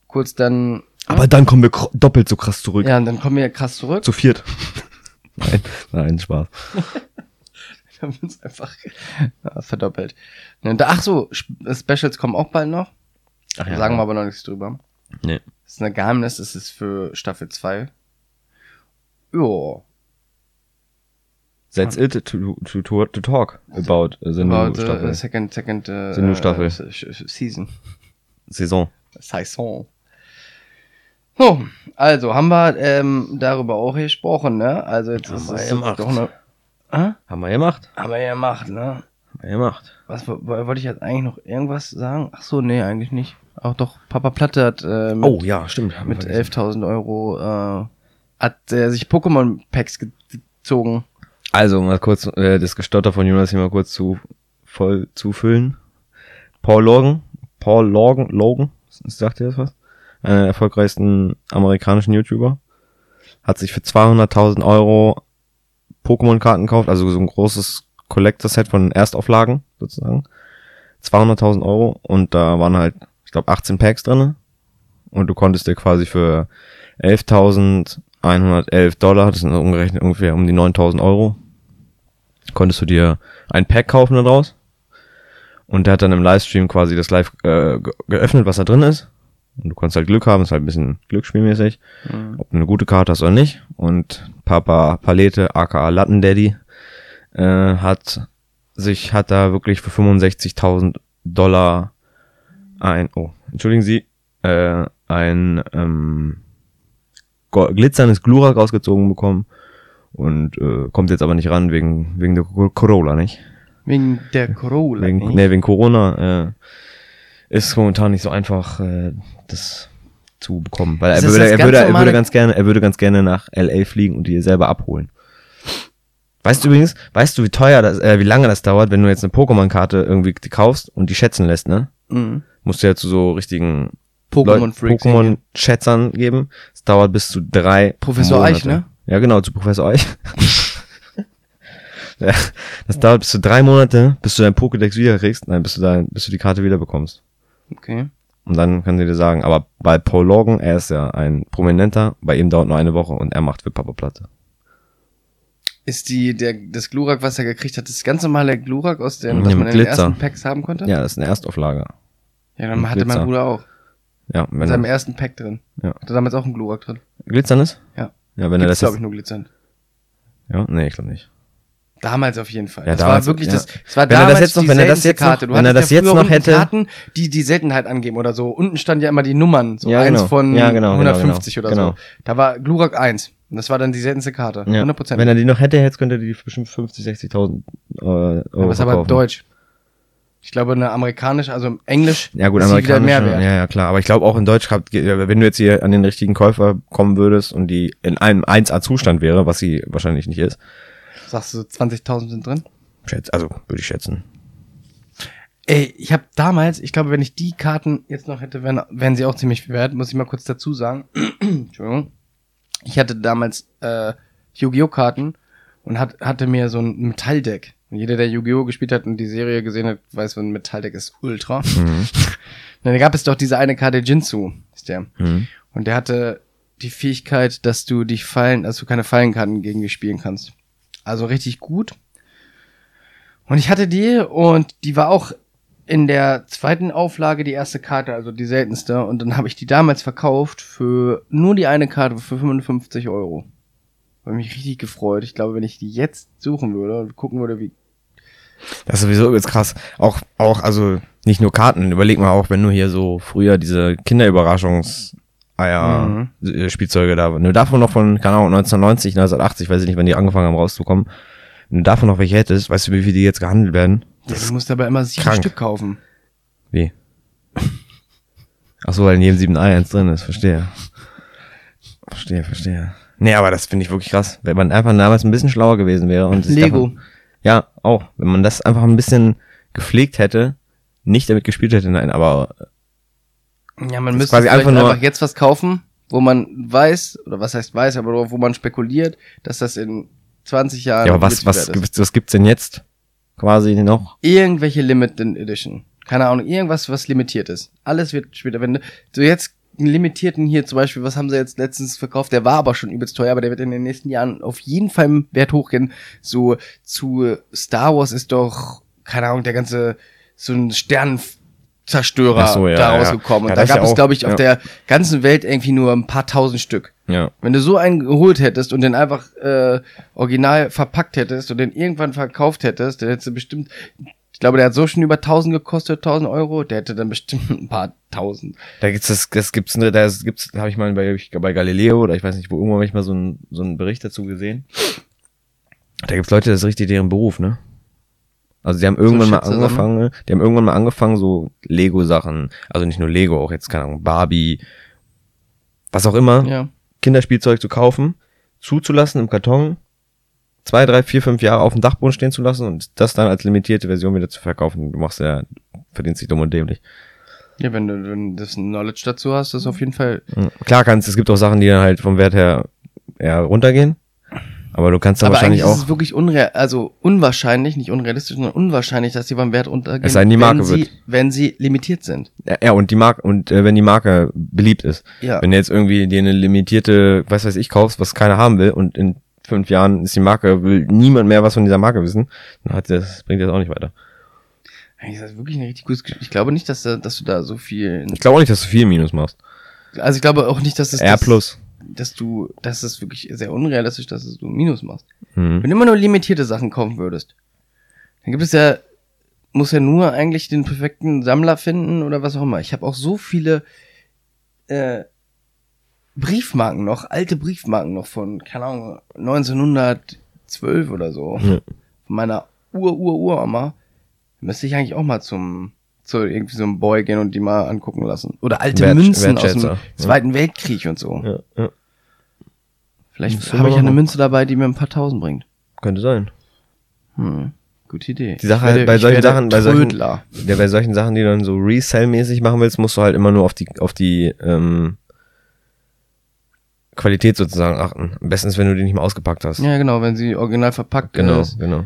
kurz dann, Aber dann kommen wir doppelt so krass zurück. ja, und dann kommen wir krass zurück. Zu viert. nein, nein, Spaß. Wir haben uns einfach ja, verdoppelt. Und, ach so, Sp- Specials kommen auch bald noch. Ach Sagen wir aber noch nichts drüber. Nee. Das ist ein Geheimnis, das ist für Staffel 2. Jo. That's it to, to, to, talk about the new About the Staffel. second, second uh, The new Staffel. uh, Season. Saison. Saison. So, also haben wir ähm, darüber auch gesprochen, ne? Also jetzt Haben ist es gemacht. doch eine. Hä? Haben wir gemacht. Haben wir ja gemacht, ne? Haben wir gemacht. Was wo- wo- wollte ich jetzt eigentlich noch irgendwas sagen? Ach so, nee, eigentlich nicht. Auch doch, Papa Platte hat äh, mit, Oh, ja, stimmt. Mit vergessen. 11.000 Euro äh, hat äh, sich Pokémon-Packs ge- gezogen. Also, mal kurz äh, das Gestotter von Jonas hier mal kurz zu voll zufüllen. Paul Logan, Paul Logan, Logan, sagt ihr das was? Einer der erfolgreichsten amerikanischen YouTuber. Hat sich für 200.000 Euro Pokémon-Karten gekauft, also so ein großes Collector-Set von Erstauflagen, sozusagen. 200.000 Euro und da waren halt, ich glaube, 18 Packs drinne Und du konntest dir quasi für 11.111 Dollar, das sind umgerechnet ungefähr um die 9.000 Euro, konntest du dir ein Pack kaufen daraus. Und der hat dann im Livestream quasi das Live äh, ge- geöffnet, was da drin ist. Und du konntest halt Glück haben, ist halt ein bisschen glücksspielmäßig, ob du eine gute Karte hast oder nicht. Und Papa Palete, aka Lattendaddy, äh, hat sich, hat da wirklich für 65.000 Dollar ein, oh, entschuldigen Sie, äh, ein ähm, glitzerndes Glurak rausgezogen bekommen und äh, kommt jetzt aber nicht ran wegen wegen der Co- Corolla, nicht? Wegen der Corolla. Wegen, nicht? nee, wegen Corona äh, ist momentan nicht so einfach, äh, das zu bekommen, weil er würde, er ganz würde, er würde ganz gerne, er würde ganz gerne nach LA fliegen und die selber abholen. Weißt du übrigens, weißt du, wie teuer das, äh, wie lange das dauert, wenn du jetzt eine Pokémon-Karte irgendwie kaufst und die schätzen lässt, ne? Mhm. Musst du ja zu so richtigen Pokémon-Schätzern geben. Es dauert bis zu drei Professor Monate. Eich, ne? Ja, genau, zu Professor Eich. ja, das dauert bis zu drei Monate, bis du dein Pokédex wiederkriegst, nein, bis du dein, bis du die Karte wieder bekommst. Okay. Und dann kann sie dir sagen, aber bei Paul Logan, er ist ja ein Prominenter, bei ihm dauert nur eine Woche und er macht für Papa Platte. Ist die, der, das Glurak, was er gekriegt hat, das ganz normale Glurak aus dem, Ja, was man mit in den Glitzer. ersten Packs haben konnte? Ja, das ist eine Erstauflage. Ja, dann mit hatte mein Glitzer. Bruder auch. Ja, In wenn seinem er ersten Pack drin. Ja. Hatte damals auch ein Glurak drin. glitzern ist? Ja. Ja, wenn er Gibt's, das glaube ich, nur glitzernd. ja, nee, ich glaube nicht. Damals auf jeden Fall. Ja, das damals, war wirklich ja. das, das war Wenn er das damals jetzt noch- die wenn er das jetzt noch- Karte. Du wenn er das ja jetzt noch hätte- Karten, die die Seltenheit angeben oder so. Unten stand ja immer die Nummern, so Ja, eins genau. von Ja, genau, genau, 150 genau. oder Genau. so. Da war Glurak 1. Und das war dann die seltenste Karte. Ja. 100%. Wenn er die noch hätte, jetzt könnte er die für bestimmt 50, 60.000 äh, Euro ja, was aber. Deutsch. Ich glaube, eine amerikanische, also Englisch, Ja gut, amerikanisch. Ja, ja, klar. Aber ich glaube auch in Deutsch, wenn du jetzt hier an den richtigen Käufer kommen würdest und die in einem 1A-Zustand wäre, was sie wahrscheinlich nicht ist, Sagst du, 20.000 sind drin? schätz, also würde ich schätzen. Ey, ich habe damals, ich glaube, wenn ich die Karten jetzt noch hätte, wären, wären sie auch ziemlich viel wert, muss ich mal kurz dazu sagen. Entschuldigung. Ich hatte damals äh, Yu-Gi-Oh! Karten und hat, hatte mir so ein Metalldeck. Und jeder, der Yu-Gi-Oh! gespielt hat und die Serie gesehen hat, weiß, was ein Metalldeck ist. Ultra. Mhm. Dann gab es doch diese eine Karte Jinsu, ist der. Mhm. Und der hatte die Fähigkeit, dass du dich Fallen, dass du keine Fallenkarten gegen dich spielen kannst. Also richtig gut. Und ich hatte die und die war auch in der zweiten Auflage die erste Karte, also die seltenste. Und dann habe ich die damals verkauft für nur die eine Karte für 55 Euro. Habe mich richtig gefreut. Ich glaube, wenn ich die jetzt suchen würde und gucken würde, wie. Das ist sowieso jetzt krass. Auch, auch, also nicht nur Karten. Überleg mal auch, wenn du hier so früher diese Kinderüberraschungs Eier, äh, Spielzeuge da, wenn du davon noch von, keine Ahnung, 1990, 1980, weiß ich nicht, wenn die angefangen haben rauszukommen, wenn du davon noch welche hättest, weißt du, wie viel die jetzt gehandelt werden? Ja, du musst aber immer sieben krank. Stück kaufen. Wie? Ach so, weil in jedem 7 Ei eins drin ist, verstehe. Verstehe, verstehe. Nee, aber das finde ich wirklich krass. Wenn man einfach damals ein bisschen schlauer gewesen wäre und Lego. Davon, ja, auch. Wenn man das einfach ein bisschen gepflegt hätte, nicht damit gespielt hätte, nein, aber Ja, man müsste quasi einfach einfach, nur- jetzt was kaufen, wo man weiß, oder was heißt weiß, aber wo man spekuliert, dass das in 20 Jahren. ja, aber was, was, ist. gibt's, was gibt's denn jetzt quasi noch? Irgendwelche Limited Edition. Keine Ahnung, irgendwas, was limitiert ist. Alles wird später, wenn du, so jetzt einen limitierten hier zum Beispiel, was haben sie jetzt letztens verkauft? Der war aber schon übelst teuer, aber der wird in den nächsten Jahren auf jeden Fall im Wert hochgehen. So zu Star Wars ist doch, keine Ahnung, der ganze, so ein Sternenzerstörer so, ja, da ja. rausgekommen. Ja, Und da das ist gab ja es, glaube ich, auf ja. der ganzen Welt irgendwie nur ein paar tausend Stück. Ja. Wenn du so einen geholt hättest und den einfach äh, original verpackt hättest und den irgendwann verkauft hättest, dann hättest du bestimmt, glaube, der hat so schon über 1000 gekostet, 1000 Euro, der hätte dann bestimmt ein paar tausend. Da gibt's das, das gibt's, ne, da gibt's, habe ich mal bei, bei Galileo oder ich weiß nicht, wo irgendwann hab ich mal so einen so einen Bericht dazu gesehen. Da gibt's Leute, das ist richtig deren Beruf, ne? Also die haben irgendwann mal Schätze sammeln? angefangen, die haben irgendwann mal angefangen, so Lego-Sachen, also nicht nur Lego, auch jetzt, keine Ahnung, Barbie, was auch immer, Ja. Kinderspielzeug zu kaufen, zuzulassen im Karton, zwei, drei, vier, fünf Jahre auf dem Dachboden stehen zu lassen und das dann als limitierte Version wieder zu verkaufen. Du machst ja, verdienst dich dumm und dämlich. Ja, wenn du, wenn du das Knowledge dazu hast, ist auf jeden Fall. Ja. Klar kannst, es gibt auch Sachen, die dann halt vom Wert her eher runtergehen. Aber du kannst dann Aber wahrscheinlich ist auch. es wirklich unreal, also unwahrscheinlich, nicht unrealistisch, sondern unwahrscheinlich, dass die beim Wert untergehen, Es sei denn, die Marke wenn sie, wird. wenn sie limitiert sind. Ja, und die Marke, und äh, wenn die Marke beliebt ist. Ja. Wenn du jetzt irgendwie dir eine limitierte, was weiß ich, kaufst, was keiner haben will, und in fünf Jahren ist die Marke, will niemand mehr was von dieser Marke wissen, dann hat das, bringt das auch nicht weiter. Eigentlich ist das wirklich ein richtig gutes Gespiel. Ich glaube nicht, dass, da- dass du da so viel. Ich glaube auch nicht, dass du viel Minus machst. Also ich glaube auch nicht, dass es R das, plus. dass du, dass es wirklich sehr unrealistisch, dass du Minus machst. Mhm. Wenn du immer nur limitierte Sachen kaufen würdest, dann gibt es ja, muss ja nur eigentlich den perfekten Sammler finden oder was auch immer. Ich habe auch so viele äh, Briefmarken noch, alte Briefmarken noch von, keine Ahnung, 1912 oder so. Ja. Von meiner Ur-Ur-Uroma. Müsste ich eigentlich auch mal zum zu irgendwie so einem Boy gehen und die mal angucken lassen. Oder alte Wert- Münzen aus dem ja. Zweiten Weltkrieg und so. Ja, ja. Vielleicht habe ich ja eine. Münze dabei, die mir ein paar tausend bringt. Könnte sein. Hm. Gute Idee. Die Sache halt werde- bei ich solchen Sachen, bei solchen, ja, bei solchen Sachen, die du dann so Resell-mäßig machen willst, musst du halt immer nur auf die, auf die, ähm, Qualität sozusagen achten. Am besten ist, wenn du die nicht mal ausgepackt hast. Ja, genau, wenn sie original verpackt Genau, ist, genau.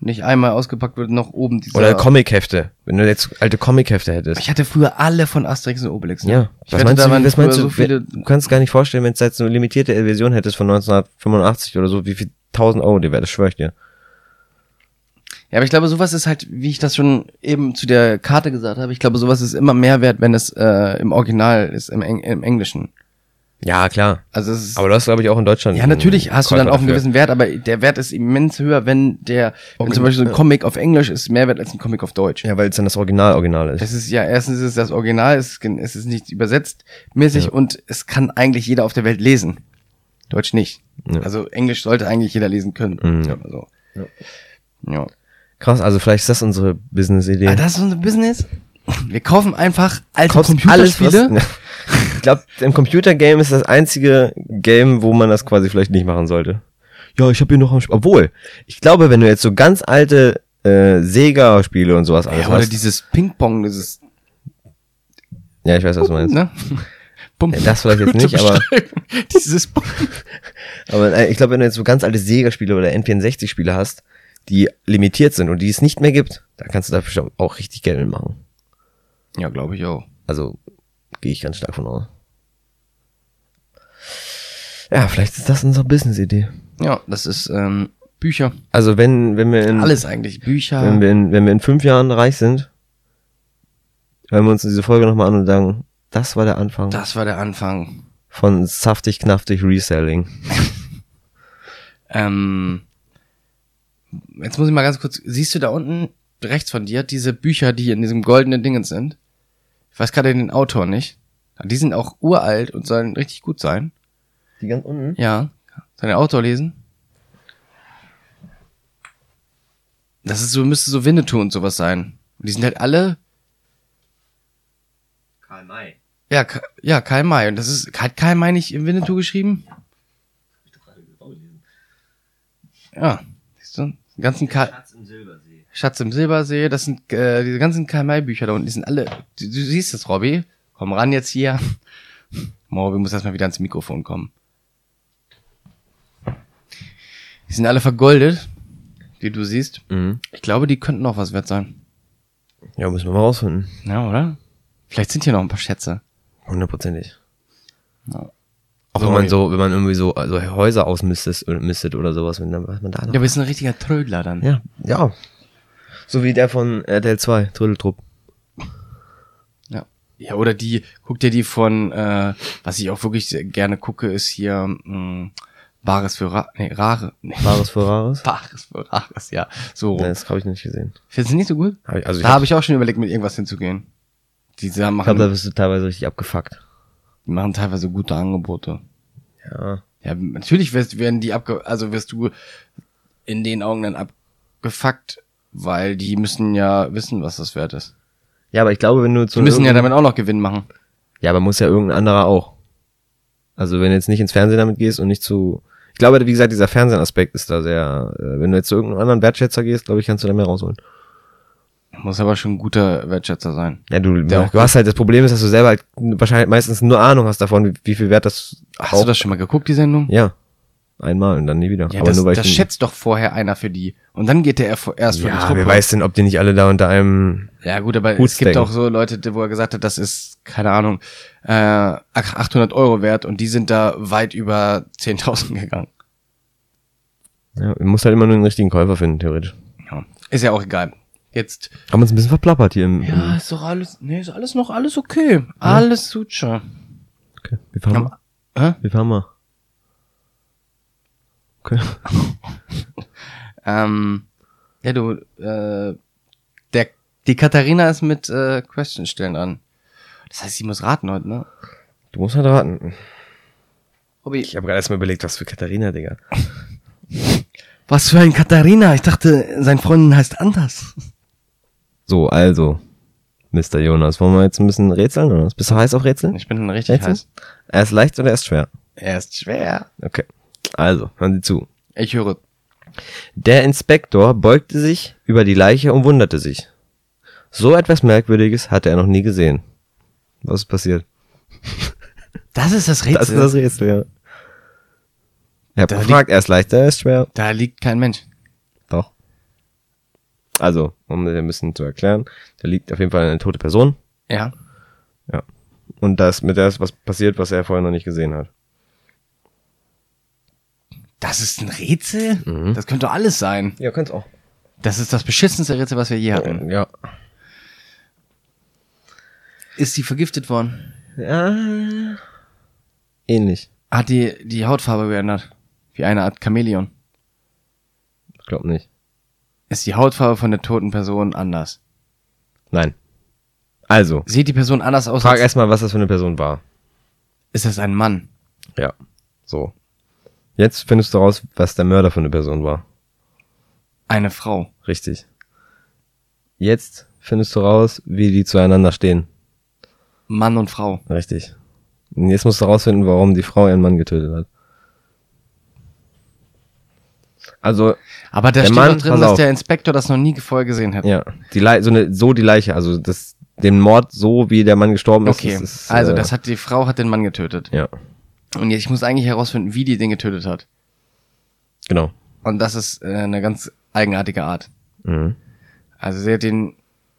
nicht einmal ausgepackt wird, noch oben dieser... Oder Comic-Hefte. Wenn du jetzt alte Comic-Hefte hättest. Ich hatte früher alle von Asterix und Obelix. ne? Ja, ich was meinst, du, was meinst du, so viele... du kannst gar nicht vorstellen, wenn es jetzt eine limitierte Version hättest von 1985 oder so, wie viel 1000 Euro die wäre, das schwöre ich dir. Ja, aber ich glaube, sowas ist halt, wie ich das schon eben zu der Karte gesagt habe, ich glaube, sowas ist immer mehr wert, wenn es äh, im Original ist, im, Eng im Englischen. Ja, klar. Also es ist, Aber du hast, glaube ich, auch in Deutschland. ja, natürlich hast du dann auch einen dafür. gewissen Wert, aber der Wert ist immens höher, wenn der, wenn zum Beispiel so ein. Comic auf Englisch ist mehr wert als ein Comic auf Deutsch. Ja, weil es dann das Original Original ist. Es ist ja, erstens ist es das Original, es ist, gen- es ist nicht übersetzt mäßig Ja. und es kann eigentlich jeder auf der Welt lesen. Deutsch nicht. Ja. Also Englisch sollte eigentlich jeder lesen können. Mhm, ja. Ja. ja. Krass, also vielleicht ist das unsere Business-Idee. Ah, das ist unser Business. Wir kaufen einfach alte Kaufst Computerspiele. was- ich glaube, im Computergame ist das einzige Game, wo man das quasi vielleicht nicht machen sollte. Ja, ich habe hier noch ein Spiel. Obwohl, ich glaube, wenn du jetzt so ganz alte äh, Sega-Spiele und sowas alles Ja, oder hast. dieses Ping-Pong, dieses, Ja, ich weiß, was du meinst. ne? Bum. Das vielleicht jetzt nicht, aber, dieses Bum. aber äh, ich glaube, wenn du jetzt so ganz alte Sega-Spiele oder N64-Spiele hast, die limitiert sind und die es nicht mehr gibt, da kannst du dafür schon auch richtig Geld mitmachen. Ja, glaube ich auch. Also gehe ich ganz stark von aus. Ja, vielleicht ist das unsere Business-Idee. Ja, das ist ähm, Bücher. Also wenn, wenn wir in, Alles eigentlich. Bücher. wenn wir in, wenn wir in fünf Jahren reich sind, hören wir uns diese Folge nochmal an und sagen, das war der Anfang das war der Anfang. von saftig, knaftig Reselling. Ähm, jetzt muss ich mal ganz kurz, siehst du da unten rechts von dir diese Bücher, die in diesem goldenen Dingens sind? Ich weiß gerade den Autor nicht. Die sind auch uralt und sollen richtig gut sein. Die ganz unten? Ja. Soll der Autor lesen? Das ist so, müsste so Winnetou und sowas sein. Und die sind halt alle, Karl May. ja, Ka- ja, Karl May. Und das ist, hat Karl May nicht im Winnetou geschrieben? Ja. Siehst du? Die ganzen Karl, Schatz im Silbersee. Das sind äh, diese ganzen Karl-May-Bücher da unten, die sind alle, du, du siehst es, Robby, komm ran jetzt hier. Robby muss erstmal wieder ans Mikrofon kommen. Die sind alle vergoldet, die du siehst. Mhm. Ich glaube, die könnten auch was wert sein. Ja, müssen wir mal rausfinden. Ja, oder? Vielleicht sind hier noch ein paar Schätze. Hundertprozentig. Ja. Auch So, wenn man so, wenn man irgendwie so also Häuser ausmistet oder, mistet oder sowas, wenn dann, was man da noch. Ja, aber ist ein richtiger Trödler dann. Ja, ja. So wie der von RTL 2, Trödeltrupp. Ja. Ja, oder die, guck dir die von, äh, was ich auch wirklich gerne gucke, ist hier, mh, Bares für Ra nee, Rare, nee, Bares Ferraris? Bares für Rares, ja. So. Nee, das habe ich nicht gesehen. Findest du nicht so gut? Hab ich, also ich da hab- habe ich auch schon überlegt, mit irgendwas hinzugehen. Die da Ich machen, glaube, da bist du teilweise richtig abgefuckt. die machen teilweise gute Angebote. Ja. Ja, natürlich wirst, werden die abge, also wirst du in den Augen dann abgefuckt, weil die müssen ja wissen, was das wert ist. Ja, aber ich glaube, wenn du zu Die müssen ja damit auch noch Gewinn machen. Ja, aber muss ja irgendein anderer auch. Also wenn du jetzt nicht ins Fernsehen damit gehst und nicht zu. Ich glaube, wie gesagt, dieser Fernsehaspekt ist da sehr. Äh, wenn du jetzt zu irgendeinem anderen Wertschätzer gehst, glaube ich, kannst du da mehr rausholen. Muss aber schon ein guter Wertschätzer sein. Ja, du, Der auch du hast halt das Problem ist, dass du selber halt wahrscheinlich meistens nur Ahnung hast davon, wie, wie viel Wert das. Hast du das schon mal geguckt, die Sendung? Ja. Einmal und dann nie wieder. Ja, aber das, nur weil das ich schätzt doch vorher einer für die. Und dann geht der erst vor die Ja, Truppe. wer weiß denn, ob die nicht alle da unter einem. Ja, gut, aber Hut es gibt stecken. auch so Leute, die- wo er gesagt hat, das ist, keine Ahnung, äh, 800 Euro wert und die sind da weit über 10.000 gegangen. Ja, du musst halt immer nur den richtigen Käufer finden, theoretisch. Ja. Ist ja auch egal. Jetzt. Haben uns ein bisschen verplappert hier im. Ja, ist doch alles, nee, ist alles noch alles okay. Alles sucha. Okay. Wie fahren wir? Hä? Wie fahren wir? Okay. Ähm, ja, du, äh, der, die Katharina ist mit äh, Question stellen dran. Das heißt, sie muss raten heute, ne? Du musst halt raten. Hobby. Ich habe gerade erstmal überlegt, was für Katharina, Digga. Was für ein Katharina? Ich dachte, sein Freund heißt anders. So, also, Mr. Jonas, wollen wir jetzt ein bisschen rätseln oder? Bist du heiß auf Rätseln? Ich bin richtig Rätseln? heiß. Erst leicht oder erst schwer? Er ist schwer. Okay. Also, hören Sie zu. Ich höre. Der Inspektor beugte sich über die Leiche und wunderte sich. So etwas Merkwürdiges hatte er noch nie gesehen. Was ist passiert? Das ist das Rätsel. Das ist das Rätsel, ja. Ich hab Da gefragt, er ist leicht, er ist schwer. da liegt kein Mensch. Doch. Also, um das ein bisschen zu erklären, da liegt auf jeden Fall eine tote Person Ja. und das mit der ist was passiert, was er vorher noch nicht gesehen hat. Das ist ein Rätsel? Mhm. Das könnte alles sein. Ja, könnte auch. Das ist das beschissenste Rätsel, was wir je hatten. Ja. Ist sie vergiftet worden? ja. Ähnlich. Hat die die Hautfarbe geändert? Wie eine Art Chamäleon. Ich glaube nicht. Ist die Hautfarbe von der toten Person anders? Nein. Also, Sieht die Person anders aus? frag erstmal, was das für eine Person war. Ist das ein Mann? Ja. So. Jetzt findest du raus, was der Mörder für eine Person war. Eine Frau. Richtig. Jetzt findest du raus, wie die zueinander stehen. Mann und Frau. Richtig. Und jetzt musst du rausfinden, warum die Frau ihren Mann getötet hat. Also, Aber da Der steht Mann, drin, dass auf. der Inspektor das noch nie vorher gesehen hat. ja, die Le so eine, so die Leiche, also das, den Mord, so wie der Mann gestorben ist. Okay, das ist, also äh, das hat die Frau hat den Mann getötet. Ja, Und jetzt, ich muss eigentlich herausfinden, wie die den getötet hat. genau. Und das ist äh, eine ganz eigenartige Art. Mhm. Also sie hat den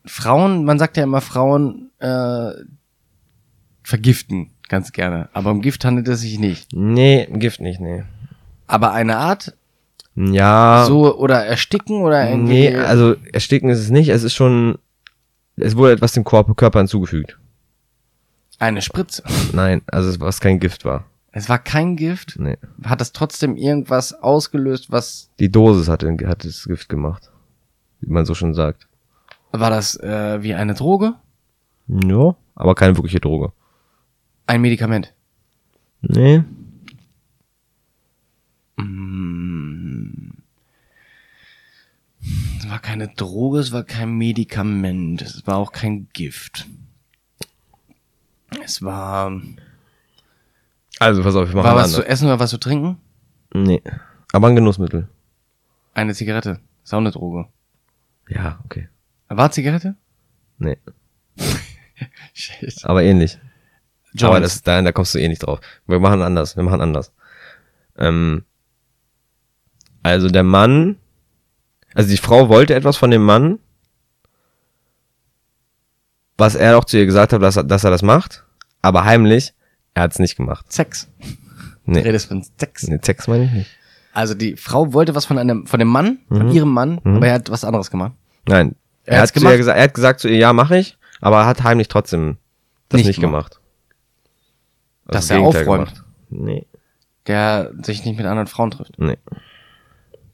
Frauen, man sagt ja immer Frauen äh, vergiften ganz gerne, aber um Gift handelt es sich nicht. Nee, Gift nicht, nee. Aber eine Art Ja, so oder ersticken oder irgendwie nee, also ersticken ist es nicht, es ist schon, es wurde etwas dem Körper, Körper hinzugefügt. eine Spritze. Nein, also es- was kein Gift war. Es war kein Gift. Nee. Hat das trotzdem irgendwas ausgelöst, was Die Dosis hat, hat das Gift gemacht. Wie man so schon sagt. war das äh, wie eine Droge? Ja, aber keine wirkliche Droge. Ein Medikament. Nee. Es war keine Droge, es war kein Medikament, es war auch kein Gift. Es war Also, pass auf, ich mache war was zu essen oder was zu trinken? Nee. Aber ein Genussmittel. Eine Zigarette. Ist auch eine Droge. Ja, okay. War Zigarette? Nee. Shit. Aber ähnlich. Aber Jones. das, da, da kommst du eh nicht drauf. Wir machen anders. Wir machen anders. Ähm, also der Mann, also die Frau wollte etwas von dem Mann, was er auch zu ihr gesagt hat, dass er, dass er das macht, aber heimlich, er hat es nicht gemacht. Sex. Nee, Redest von Sex. nee Sex meine ich nicht. Also die Frau wollte was von einem, von dem Mann, von ihrem Mann, aber er hat was anderes gemacht. Nein, Er er, hat gemacht? gesagt, er hat gesagt zu ihr, ja, mache ich, aber er hat heimlich trotzdem das Nicht nicht, gemacht. Also Dass das er aufräumt. gemacht. Nee, Der sich nicht mit anderen Frauen trifft. nee,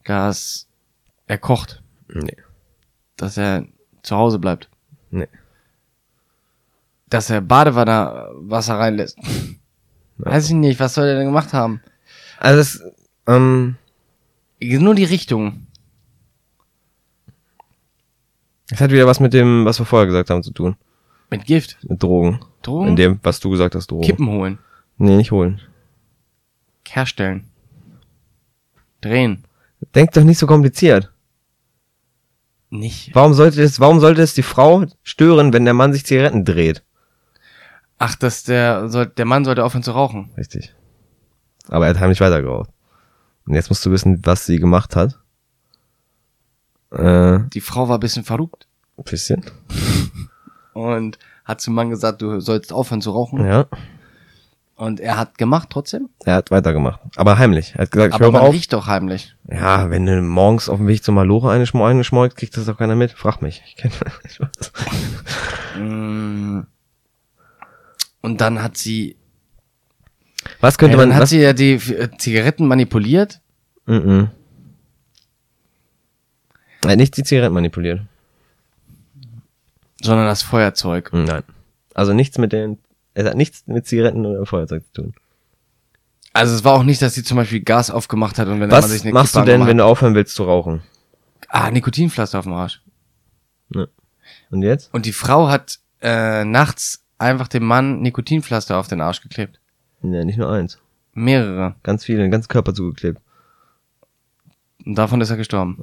Dass er kocht. nee, Dass er zu Hause bleibt. nee. Dass er Badewanne Wasser reinlässt. Weiß ich nicht, was soll er denn gemacht haben? Also es, ähm, Nur die Richtung. es hat wieder was mit dem, was wir vorher gesagt haben, zu tun. Mit Gift. Mit Drogen. Drogen? In dem, was du gesagt hast, Drogen. Kippen holen. Nee, nicht holen. Herstellen. Drehen. Denk doch nicht so kompliziert. Nicht. Warum sollte es, warum sollte es die Frau stören, wenn der Mann sich Zigaretten dreht? Ach, dass der, soll, der Mann sollte aufhören zu rauchen. Richtig. Aber er hat heimlich weitergeraucht. Und jetzt musst du wissen, was sie gemacht hat. Äh, Die Frau war ein bisschen verrückt ein bisschen. und hat zum Mann gesagt, du sollst aufhören zu rauchen. Ja. Und er hat gemacht trotzdem. Er hat weitergemacht. Aber heimlich. Er hat gesagt, ich Aber höre man auf. riecht doch heimlich. Ja, wenn du morgens auf dem Weg zum Malore eine, schmo eine schmolkt, kriegt das doch keiner mit. Frag mich. Ich kenn ich weiß. Mm. Und dann hat sie, Was könnte ja, man, dann hat was, sie ja die äh, Zigaretten manipuliert. Mhm. Er hat nicht die Zigaretten manipuliert. sondern das Feuerzeug. Nein. Also nichts mit den, es hat nichts mit Zigaretten oder Feuerzeug zu tun. Also es war auch nicht, dass sie zum Beispiel Gas aufgemacht hat und wenn Was sich eine machst du Kippe denn, wenn du aufhören willst zu rauchen? Ah, Nikotinpflaster auf dem Arsch. Und jetzt? Und die Frau hat äh, nachts einfach dem Mann Nikotinpflaster auf den Arsch geklebt. Ja, nicht nur eins. Mehrere. Ganz viele, den ganzen Körper zugeklebt. Und davon ist er gestorben.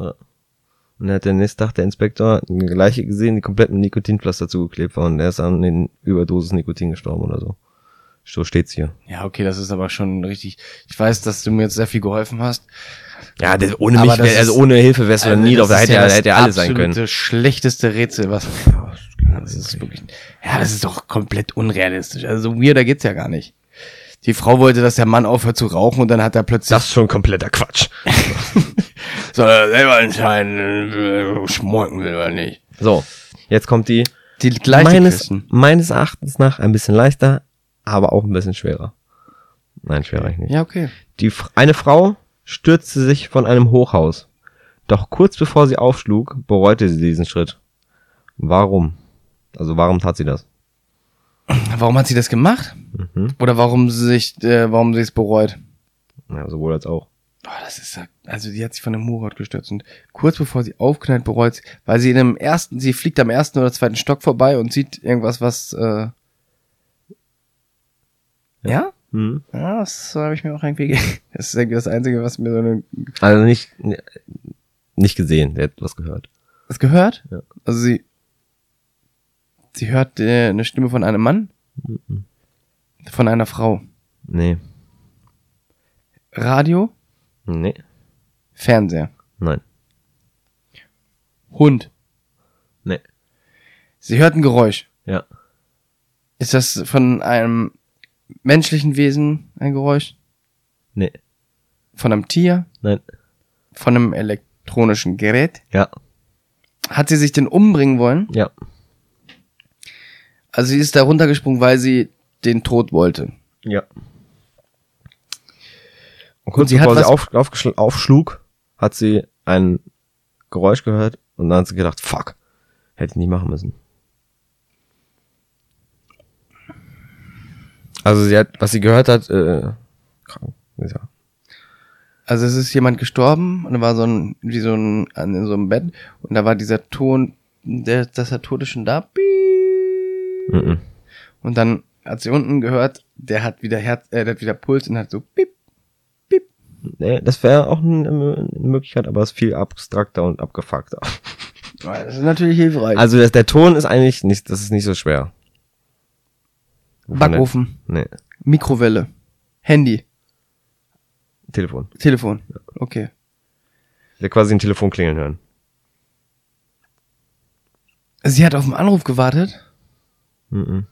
Und dann hat der nächste Tag der Inspektor eine gleiche gesehen, die komplett mit Nikotinpflaster zugeklebt war und er ist an den Überdosis Nikotin gestorben oder so. So steht's hier. Ja, okay, das ist aber schon richtig. Ich weiß, dass du mir jetzt sehr viel geholfen hast. Ja, das, ohne Aber mich, das wär, also ohne Hilfe wärst du dann nie drauf, da das hätte ja er das hätte er alle sein können. absolute schlechteste Rätsel, was. Das ist wirklich. Ja, das ist doch komplett unrealistisch. Also so weirder geht's ja gar nicht. Die Frau wollte, dass der Mann aufhört zu rauchen und dann hat er plötzlich Das ist schon kompletter Quatsch. soll er selber entscheiden, äh, schmolken will oder nicht. So, jetzt kommt die Die gleiche meines, meines Erachtens nach ein bisschen leichter, aber auch ein bisschen schwerer. Nein, schwerer eigentlich nicht. Ja, okay. Die, eine Frau stürzte sich von einem Hochhaus. Doch kurz bevor sie aufschlug, bereute sie diesen Schritt. Warum? Also warum tat sie das? Warum hat sie das gemacht? Mhm. Oder warum sie sich, äh, warum sie es bereut? Ja, sowohl als auch. Oh, das ist ja, also die hat sich von dem Hochhaus gestürzt und kurz bevor sie aufknallt, bereut sie, weil sie in dem ersten, sie fliegt am ersten oder zweiten Stock vorbei und sieht irgendwas, was, äh, ja? Mhm. Ja, das habe ich mir auch irgendwie, ge- das ist irgendwie das Einzige, was mir so eine, Also nicht, nicht gesehen, der hat was gehört. das gehört? Ja. Also sie, sie hört äh, eine Stimme von einem Mann? Von einer Frau. Nee. Radio? Nee. Fernseher. Nein. Hund. Nee. Sie hört ein Geräusch. Ja. Ist das von einem menschlichen Wesen ein Geräusch? Nee. Von einem Tier? Nein. Von einem elektronischen Gerät? Ja. Hat sie sich denn umbringen wollen? Ja. Also sie ist da runtergesprungen, weil sie den Tod wollte. Ja. Und kurz sie hat bevor sie auf, aufgeschl- aufschlug, hat sie ein Geräusch gehört und dann hat sie gedacht, fuck, hätte ich nicht machen müssen. Also sie hat, was sie gehört hat, äh, krank, ja. Also es ist jemand gestorben und da war so ein, wie so ein, an in so einem Bett und da war dieser Ton, der, dass er tot ist schon da. Piep. Mhm. Und dann hat sie unten gehört, der hat wieder Herz, äh, der hat wieder Puls und hat so piep. Nee, das wäre auch eine, Möglichkeit, aber es ist viel abstrakter und abgefuckter. Das ist natürlich hilfreich. Also das, der Ton ist eigentlich nicht, das ist nicht so schwer. Backofen? Nee, Mikrowelle, Handy, Telefon. Telefon. Okay. Ja, quasi ein Telefon klingeln hören. Sie hat auf den Anruf gewartet. Mhm.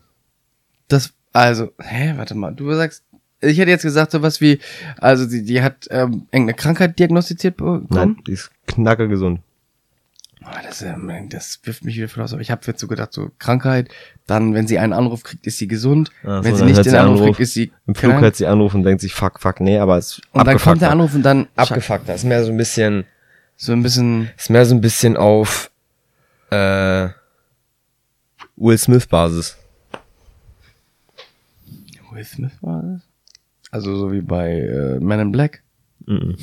Das, also, hä, warte mal, du sagst, ich hätte jetzt gesagt sowas wie, also die, die hat ähm, irgendeine Krankheit diagnostiziert bekommen. Nein, die ist knackergesund. Ah, Das, ähm, das wirft mich wieder voll aus, aber ich habe jetzt so gedacht, so Krankheit, dann, wenn sie einen Anruf kriegt, ist sie gesund. Ach wenn so, sie nicht den Anruf, Anruf. kriegt, ist sie Im Flug krank. hört sie anrufen und denkt sich, fuck, fuck, nee, aber es ist Und dann kommt der. Anruf und dann Abgefuckter. Ist mehr so ein bisschen, so ein bisschen, ist mehr so ein bisschen auf, äh, Will Smith Basis. Will Smith das? Also so wie bei äh, Man in Black. Mhm.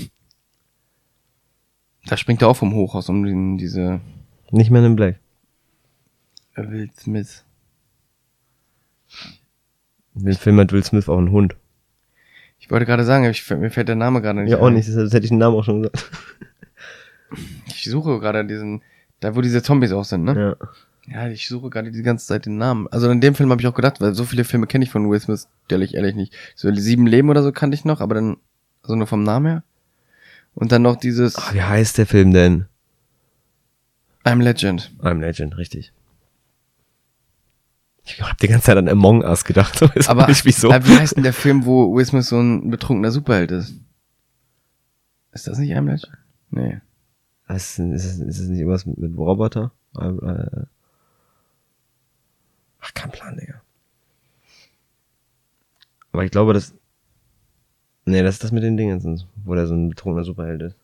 Da springt er auch vom Hochhaus um den, diese Nicht mehr in Black. Will Smith. In dem Film hat Will Smith auch einen Hund. Ich wollte gerade sagen, ich, mir fällt der Name gerade nicht Ja, auch ein. nicht, das hätte ich den Namen auch schon gesagt. Ich suche gerade diesen, da wo diese Zombies auch sind, ne? Ja. Ja, ich suche gerade die ganze Zeit den Namen. Also in dem Film habe ich auch gedacht, weil so viele Filme kenne ich von Will Smith, ehrlich, ehrlich nicht. So Sieben Leben oder so kannte ich noch, aber dann, also nur vom Namen her. Und dann noch dieses Ach, wie heißt der Film denn? I'm Legend. I'm Legend, richtig. Ich hab die ganze Zeit an Among Us gedacht. Aber nicht wieso. wie heißt denn der Film, wo Will Smith so ein betrunkener Superheld ist? Ist das nicht I'm Legend? Nee. Ist, ist, ist es nicht irgendwas mit, mit Roboter? Äh, äh. Ach, kein Plan, Digga. Aber ich glaube, das. Nee, das ist das mit den Dingen, wo der so ein betrunkener Superheld ist.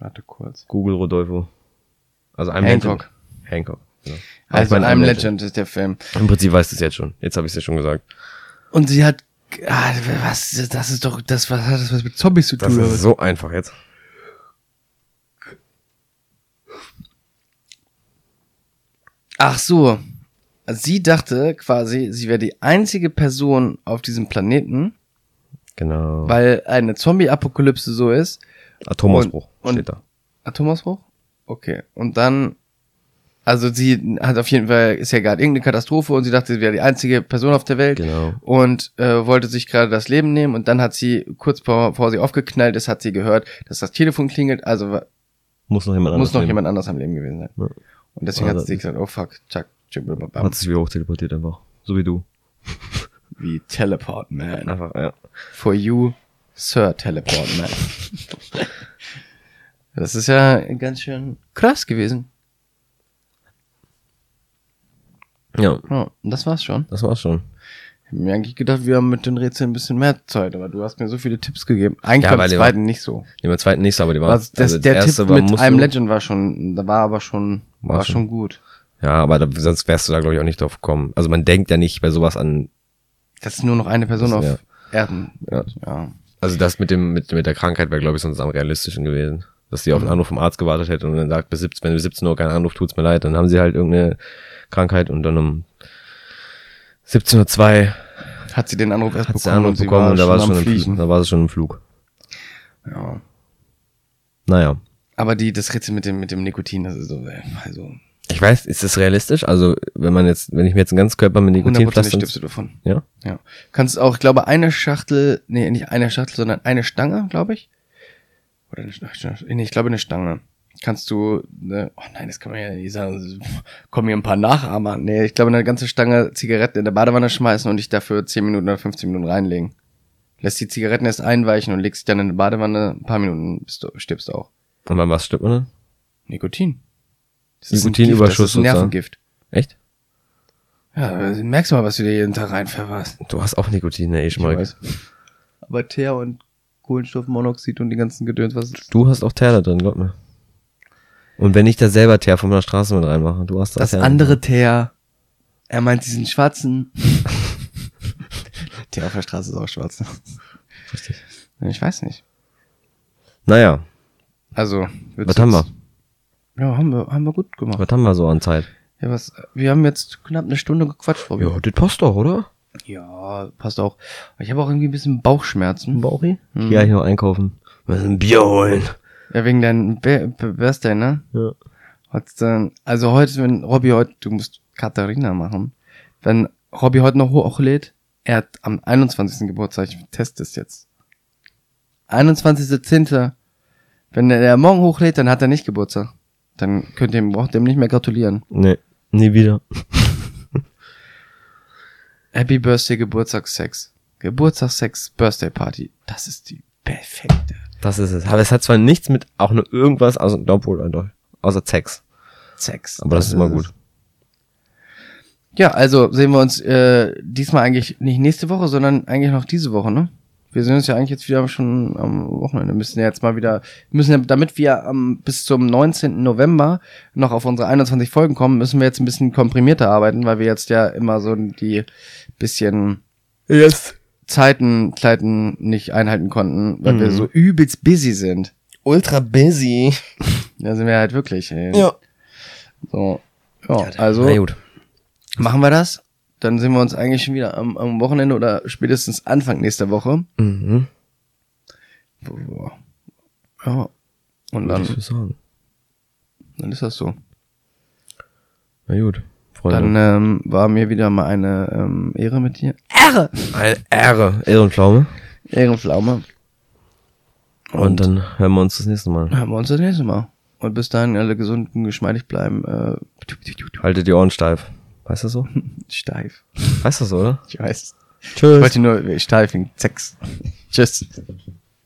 Warte kurz. Google Rodolfo. Also I'm Hancock. Legend. Hancock. Ja. Also Ich meine, I'm Legend ist der Film. Im Prinzip weißt du es jetzt schon. Jetzt habe ich es ja schon gesagt. Und sie hat, ah, was, das ist doch, das, was hat das was mit Zombies zu Das tun? oder ist so einfach jetzt. Ach so. Sie dachte quasi, sie wäre die einzige Person auf diesem Planeten, Genau. weil eine Zombie-Apokalypse so ist. Atomausbruch und- steht da. Atomausbruch? Okay. Und dann, also sie hat auf jeden Fall, ist ja gerade irgendeine Katastrophe und sie dachte, sie wäre die einzige Person auf der Welt Genau. und äh, wollte sich gerade das Leben nehmen und dann hat sie, kurz bevor, bevor sie aufgeknallt ist, hat sie gehört, dass das Telefon klingelt, also Muss noch jemand muss anders noch jemand anders am Leben gewesen sein. Ja. Und deswegen hat sie gesagt, oh fuck, blablabla. Hat sich wieder hochteleportiert einfach. So wie du. wie Teleport Man. Einfach, ja. For you, Sir Teleport Man. das ist ja ganz schön krass gewesen. Ja, Ja, das war's schon. das war's schon. Ich hab mir eigentlich gedacht, wir haben mit den Rätseln ein bisschen mehr Zeit, aber du hast mir so viele Tipps gegeben. Eigentlich Ja, beim zweiten nicht so. Nee, beim zweiten nicht, so, aber die war, Was, das, also der Tipp war, mit einem Legend war schon, da war aber schon, war, War schon. gut. Ja, aber da, sonst wärst du da, glaube ich, auch nicht drauf gekommen. Also man denkt ja nicht bei sowas an, Das ist nur noch eine Person Das- auf ja. Erden. Ja. ja. also das mit dem, mit, mit der Krankheit wäre, glaube ich, sonst am realistischen gewesen. Dass die auf einen Mhm. Anruf vom Arzt gewartet hätte und dann sagt, bis 17, wenn bis 17 Uhr kein Anruf, tut's mir leid, dann haben sie halt irgendeine Krankheit und dann um 17.02 Uhr Hat sie den Anruf erst hat sie bekommen einen Anruf und sie bekommen war und da war, es am schon im, Fliegen. da war es schon im Flug. Ja. Naja. Aber die, das Rätsel mit dem, mit dem Nikotin, das ist so, äh, also, Ich weiß, ist das realistisch? Also, wenn man jetzt, wenn ich mir jetzt einen ganzen Körper mit Nikotin pflaster, stirbst du davon. ja? Ja. Kannst auch, ich glaube, eine Schachtel, nee, nicht eine Schachtel, sondern eine Stange, glaube ich. Oder eine Stange, nee, ich glaube eine Stange. Kannst du, ne, oh nein, das kann man ja nicht sagen, kommen hier ein paar Nachahmer. Nee, ich glaube, eine ganze Stange Zigaretten in der Badewanne schmeißen und dich dafür 10 Minuten oder 15 Minuten reinlegen. Lässt die Zigaretten erst einweichen und legst sie dann in die Badewanne, ein paar Minuten bist du, stirbst du auch. Und wann was stimmt man dann? Nikotin. Das ist ein Nikotinüberschuss Gift, das ist ein. Nervengift. Echt? Ja, äh, merkst du mal, was du dir jeden Tag reinverwarst. Du hast auch Nikotin, ne, ich mal. Aber Teer und Kohlenstoffmonoxid und die ganzen Gedöns, was Du hast auch Teer da drin, glaub mir. Und wenn ich da selber Teer von der Straße mit reinmache, du hast da das Teer. andere Teer, er meint diesen schwarzen. Teer auf der Straße ist auch schwarz. Richtig. Ich weiß nicht. Naja, Also, was haben wir? Ja, haben wir, haben wir gut gemacht. Was haben wir so an Zeit? Ja, was, wir haben jetzt knapp eine Stunde gequatscht, Robby. Ja, das passt doch, oder? Ja, passt auch. Ich habe auch irgendwie ein bisschen Bauchschmerzen. Bauchi? Ja, hier noch einkaufen. Wir müssen ein Bier holen. Ja, wegen deinem Birthday, ne? Ja. Dann, also heute, wenn Robby heute, du musst Katharina machen, wenn Robby heute noch hochlädt, er hat am 21. Geburtstag, ich teste es jetzt. 21.10. Wenn er der morgen hochlädt, dann hat er nicht Geburtstag. Dann könnt ihr ihm, braucht ihm nicht mehr gratulieren. Nee, nie wieder. Happy Birthday Geburtstagssex. Geburtstagssex Birthday Party. Das ist die perfekte. Das ist es. Aber es hat zwar nichts mit auch nur irgendwas, also, obwohl, doch, außer Sex. Sex. Aber das, ist immer es. gut. Ja, also sehen wir uns äh, diesmal eigentlich nicht nächste Woche, sondern eigentlich noch diese Woche, ne? Wir sehen uns ja eigentlich jetzt wieder schon am Wochenende. Müssen ja jetzt mal wieder, müssen ja, damit wir am bis zum 19. November noch auf unsere 21 Folgen kommen, müssen wir jetzt ein bisschen komprimierter arbeiten, weil wir jetzt ja immer so die bisschen Yes. Zeiten, Zeiten nicht einhalten konnten, weil wir Mhm. so übelst busy sind. Ultra busy. Da sind wir halt wirklich. Ey. Ja. So. Ja, also Na gut. machen wir das. Dann sehen wir uns eigentlich schon wieder am, am Wochenende oder spätestens Anfang nächster Woche. Mhm. Ja. Und dann, ich sagen. dann ist das so. Na gut. Freunde. Dann ähm, war mir wieder mal eine ähm, Ehre mit dir. Ehre! Eine Ehre. Ehrenpflaume. Ehrenpflaume. Und, dann hören wir uns das nächste Mal. Hören wir uns das nächste Mal. Und bis dahin alle gesund und geschmeidig bleiben. Äh, Haltet die Ohren steif. Weißt du so? steif. Weißt du so, oder? Ich weiß. Ich Tschüss. wollte nur steif wegen Sex. Tschüss.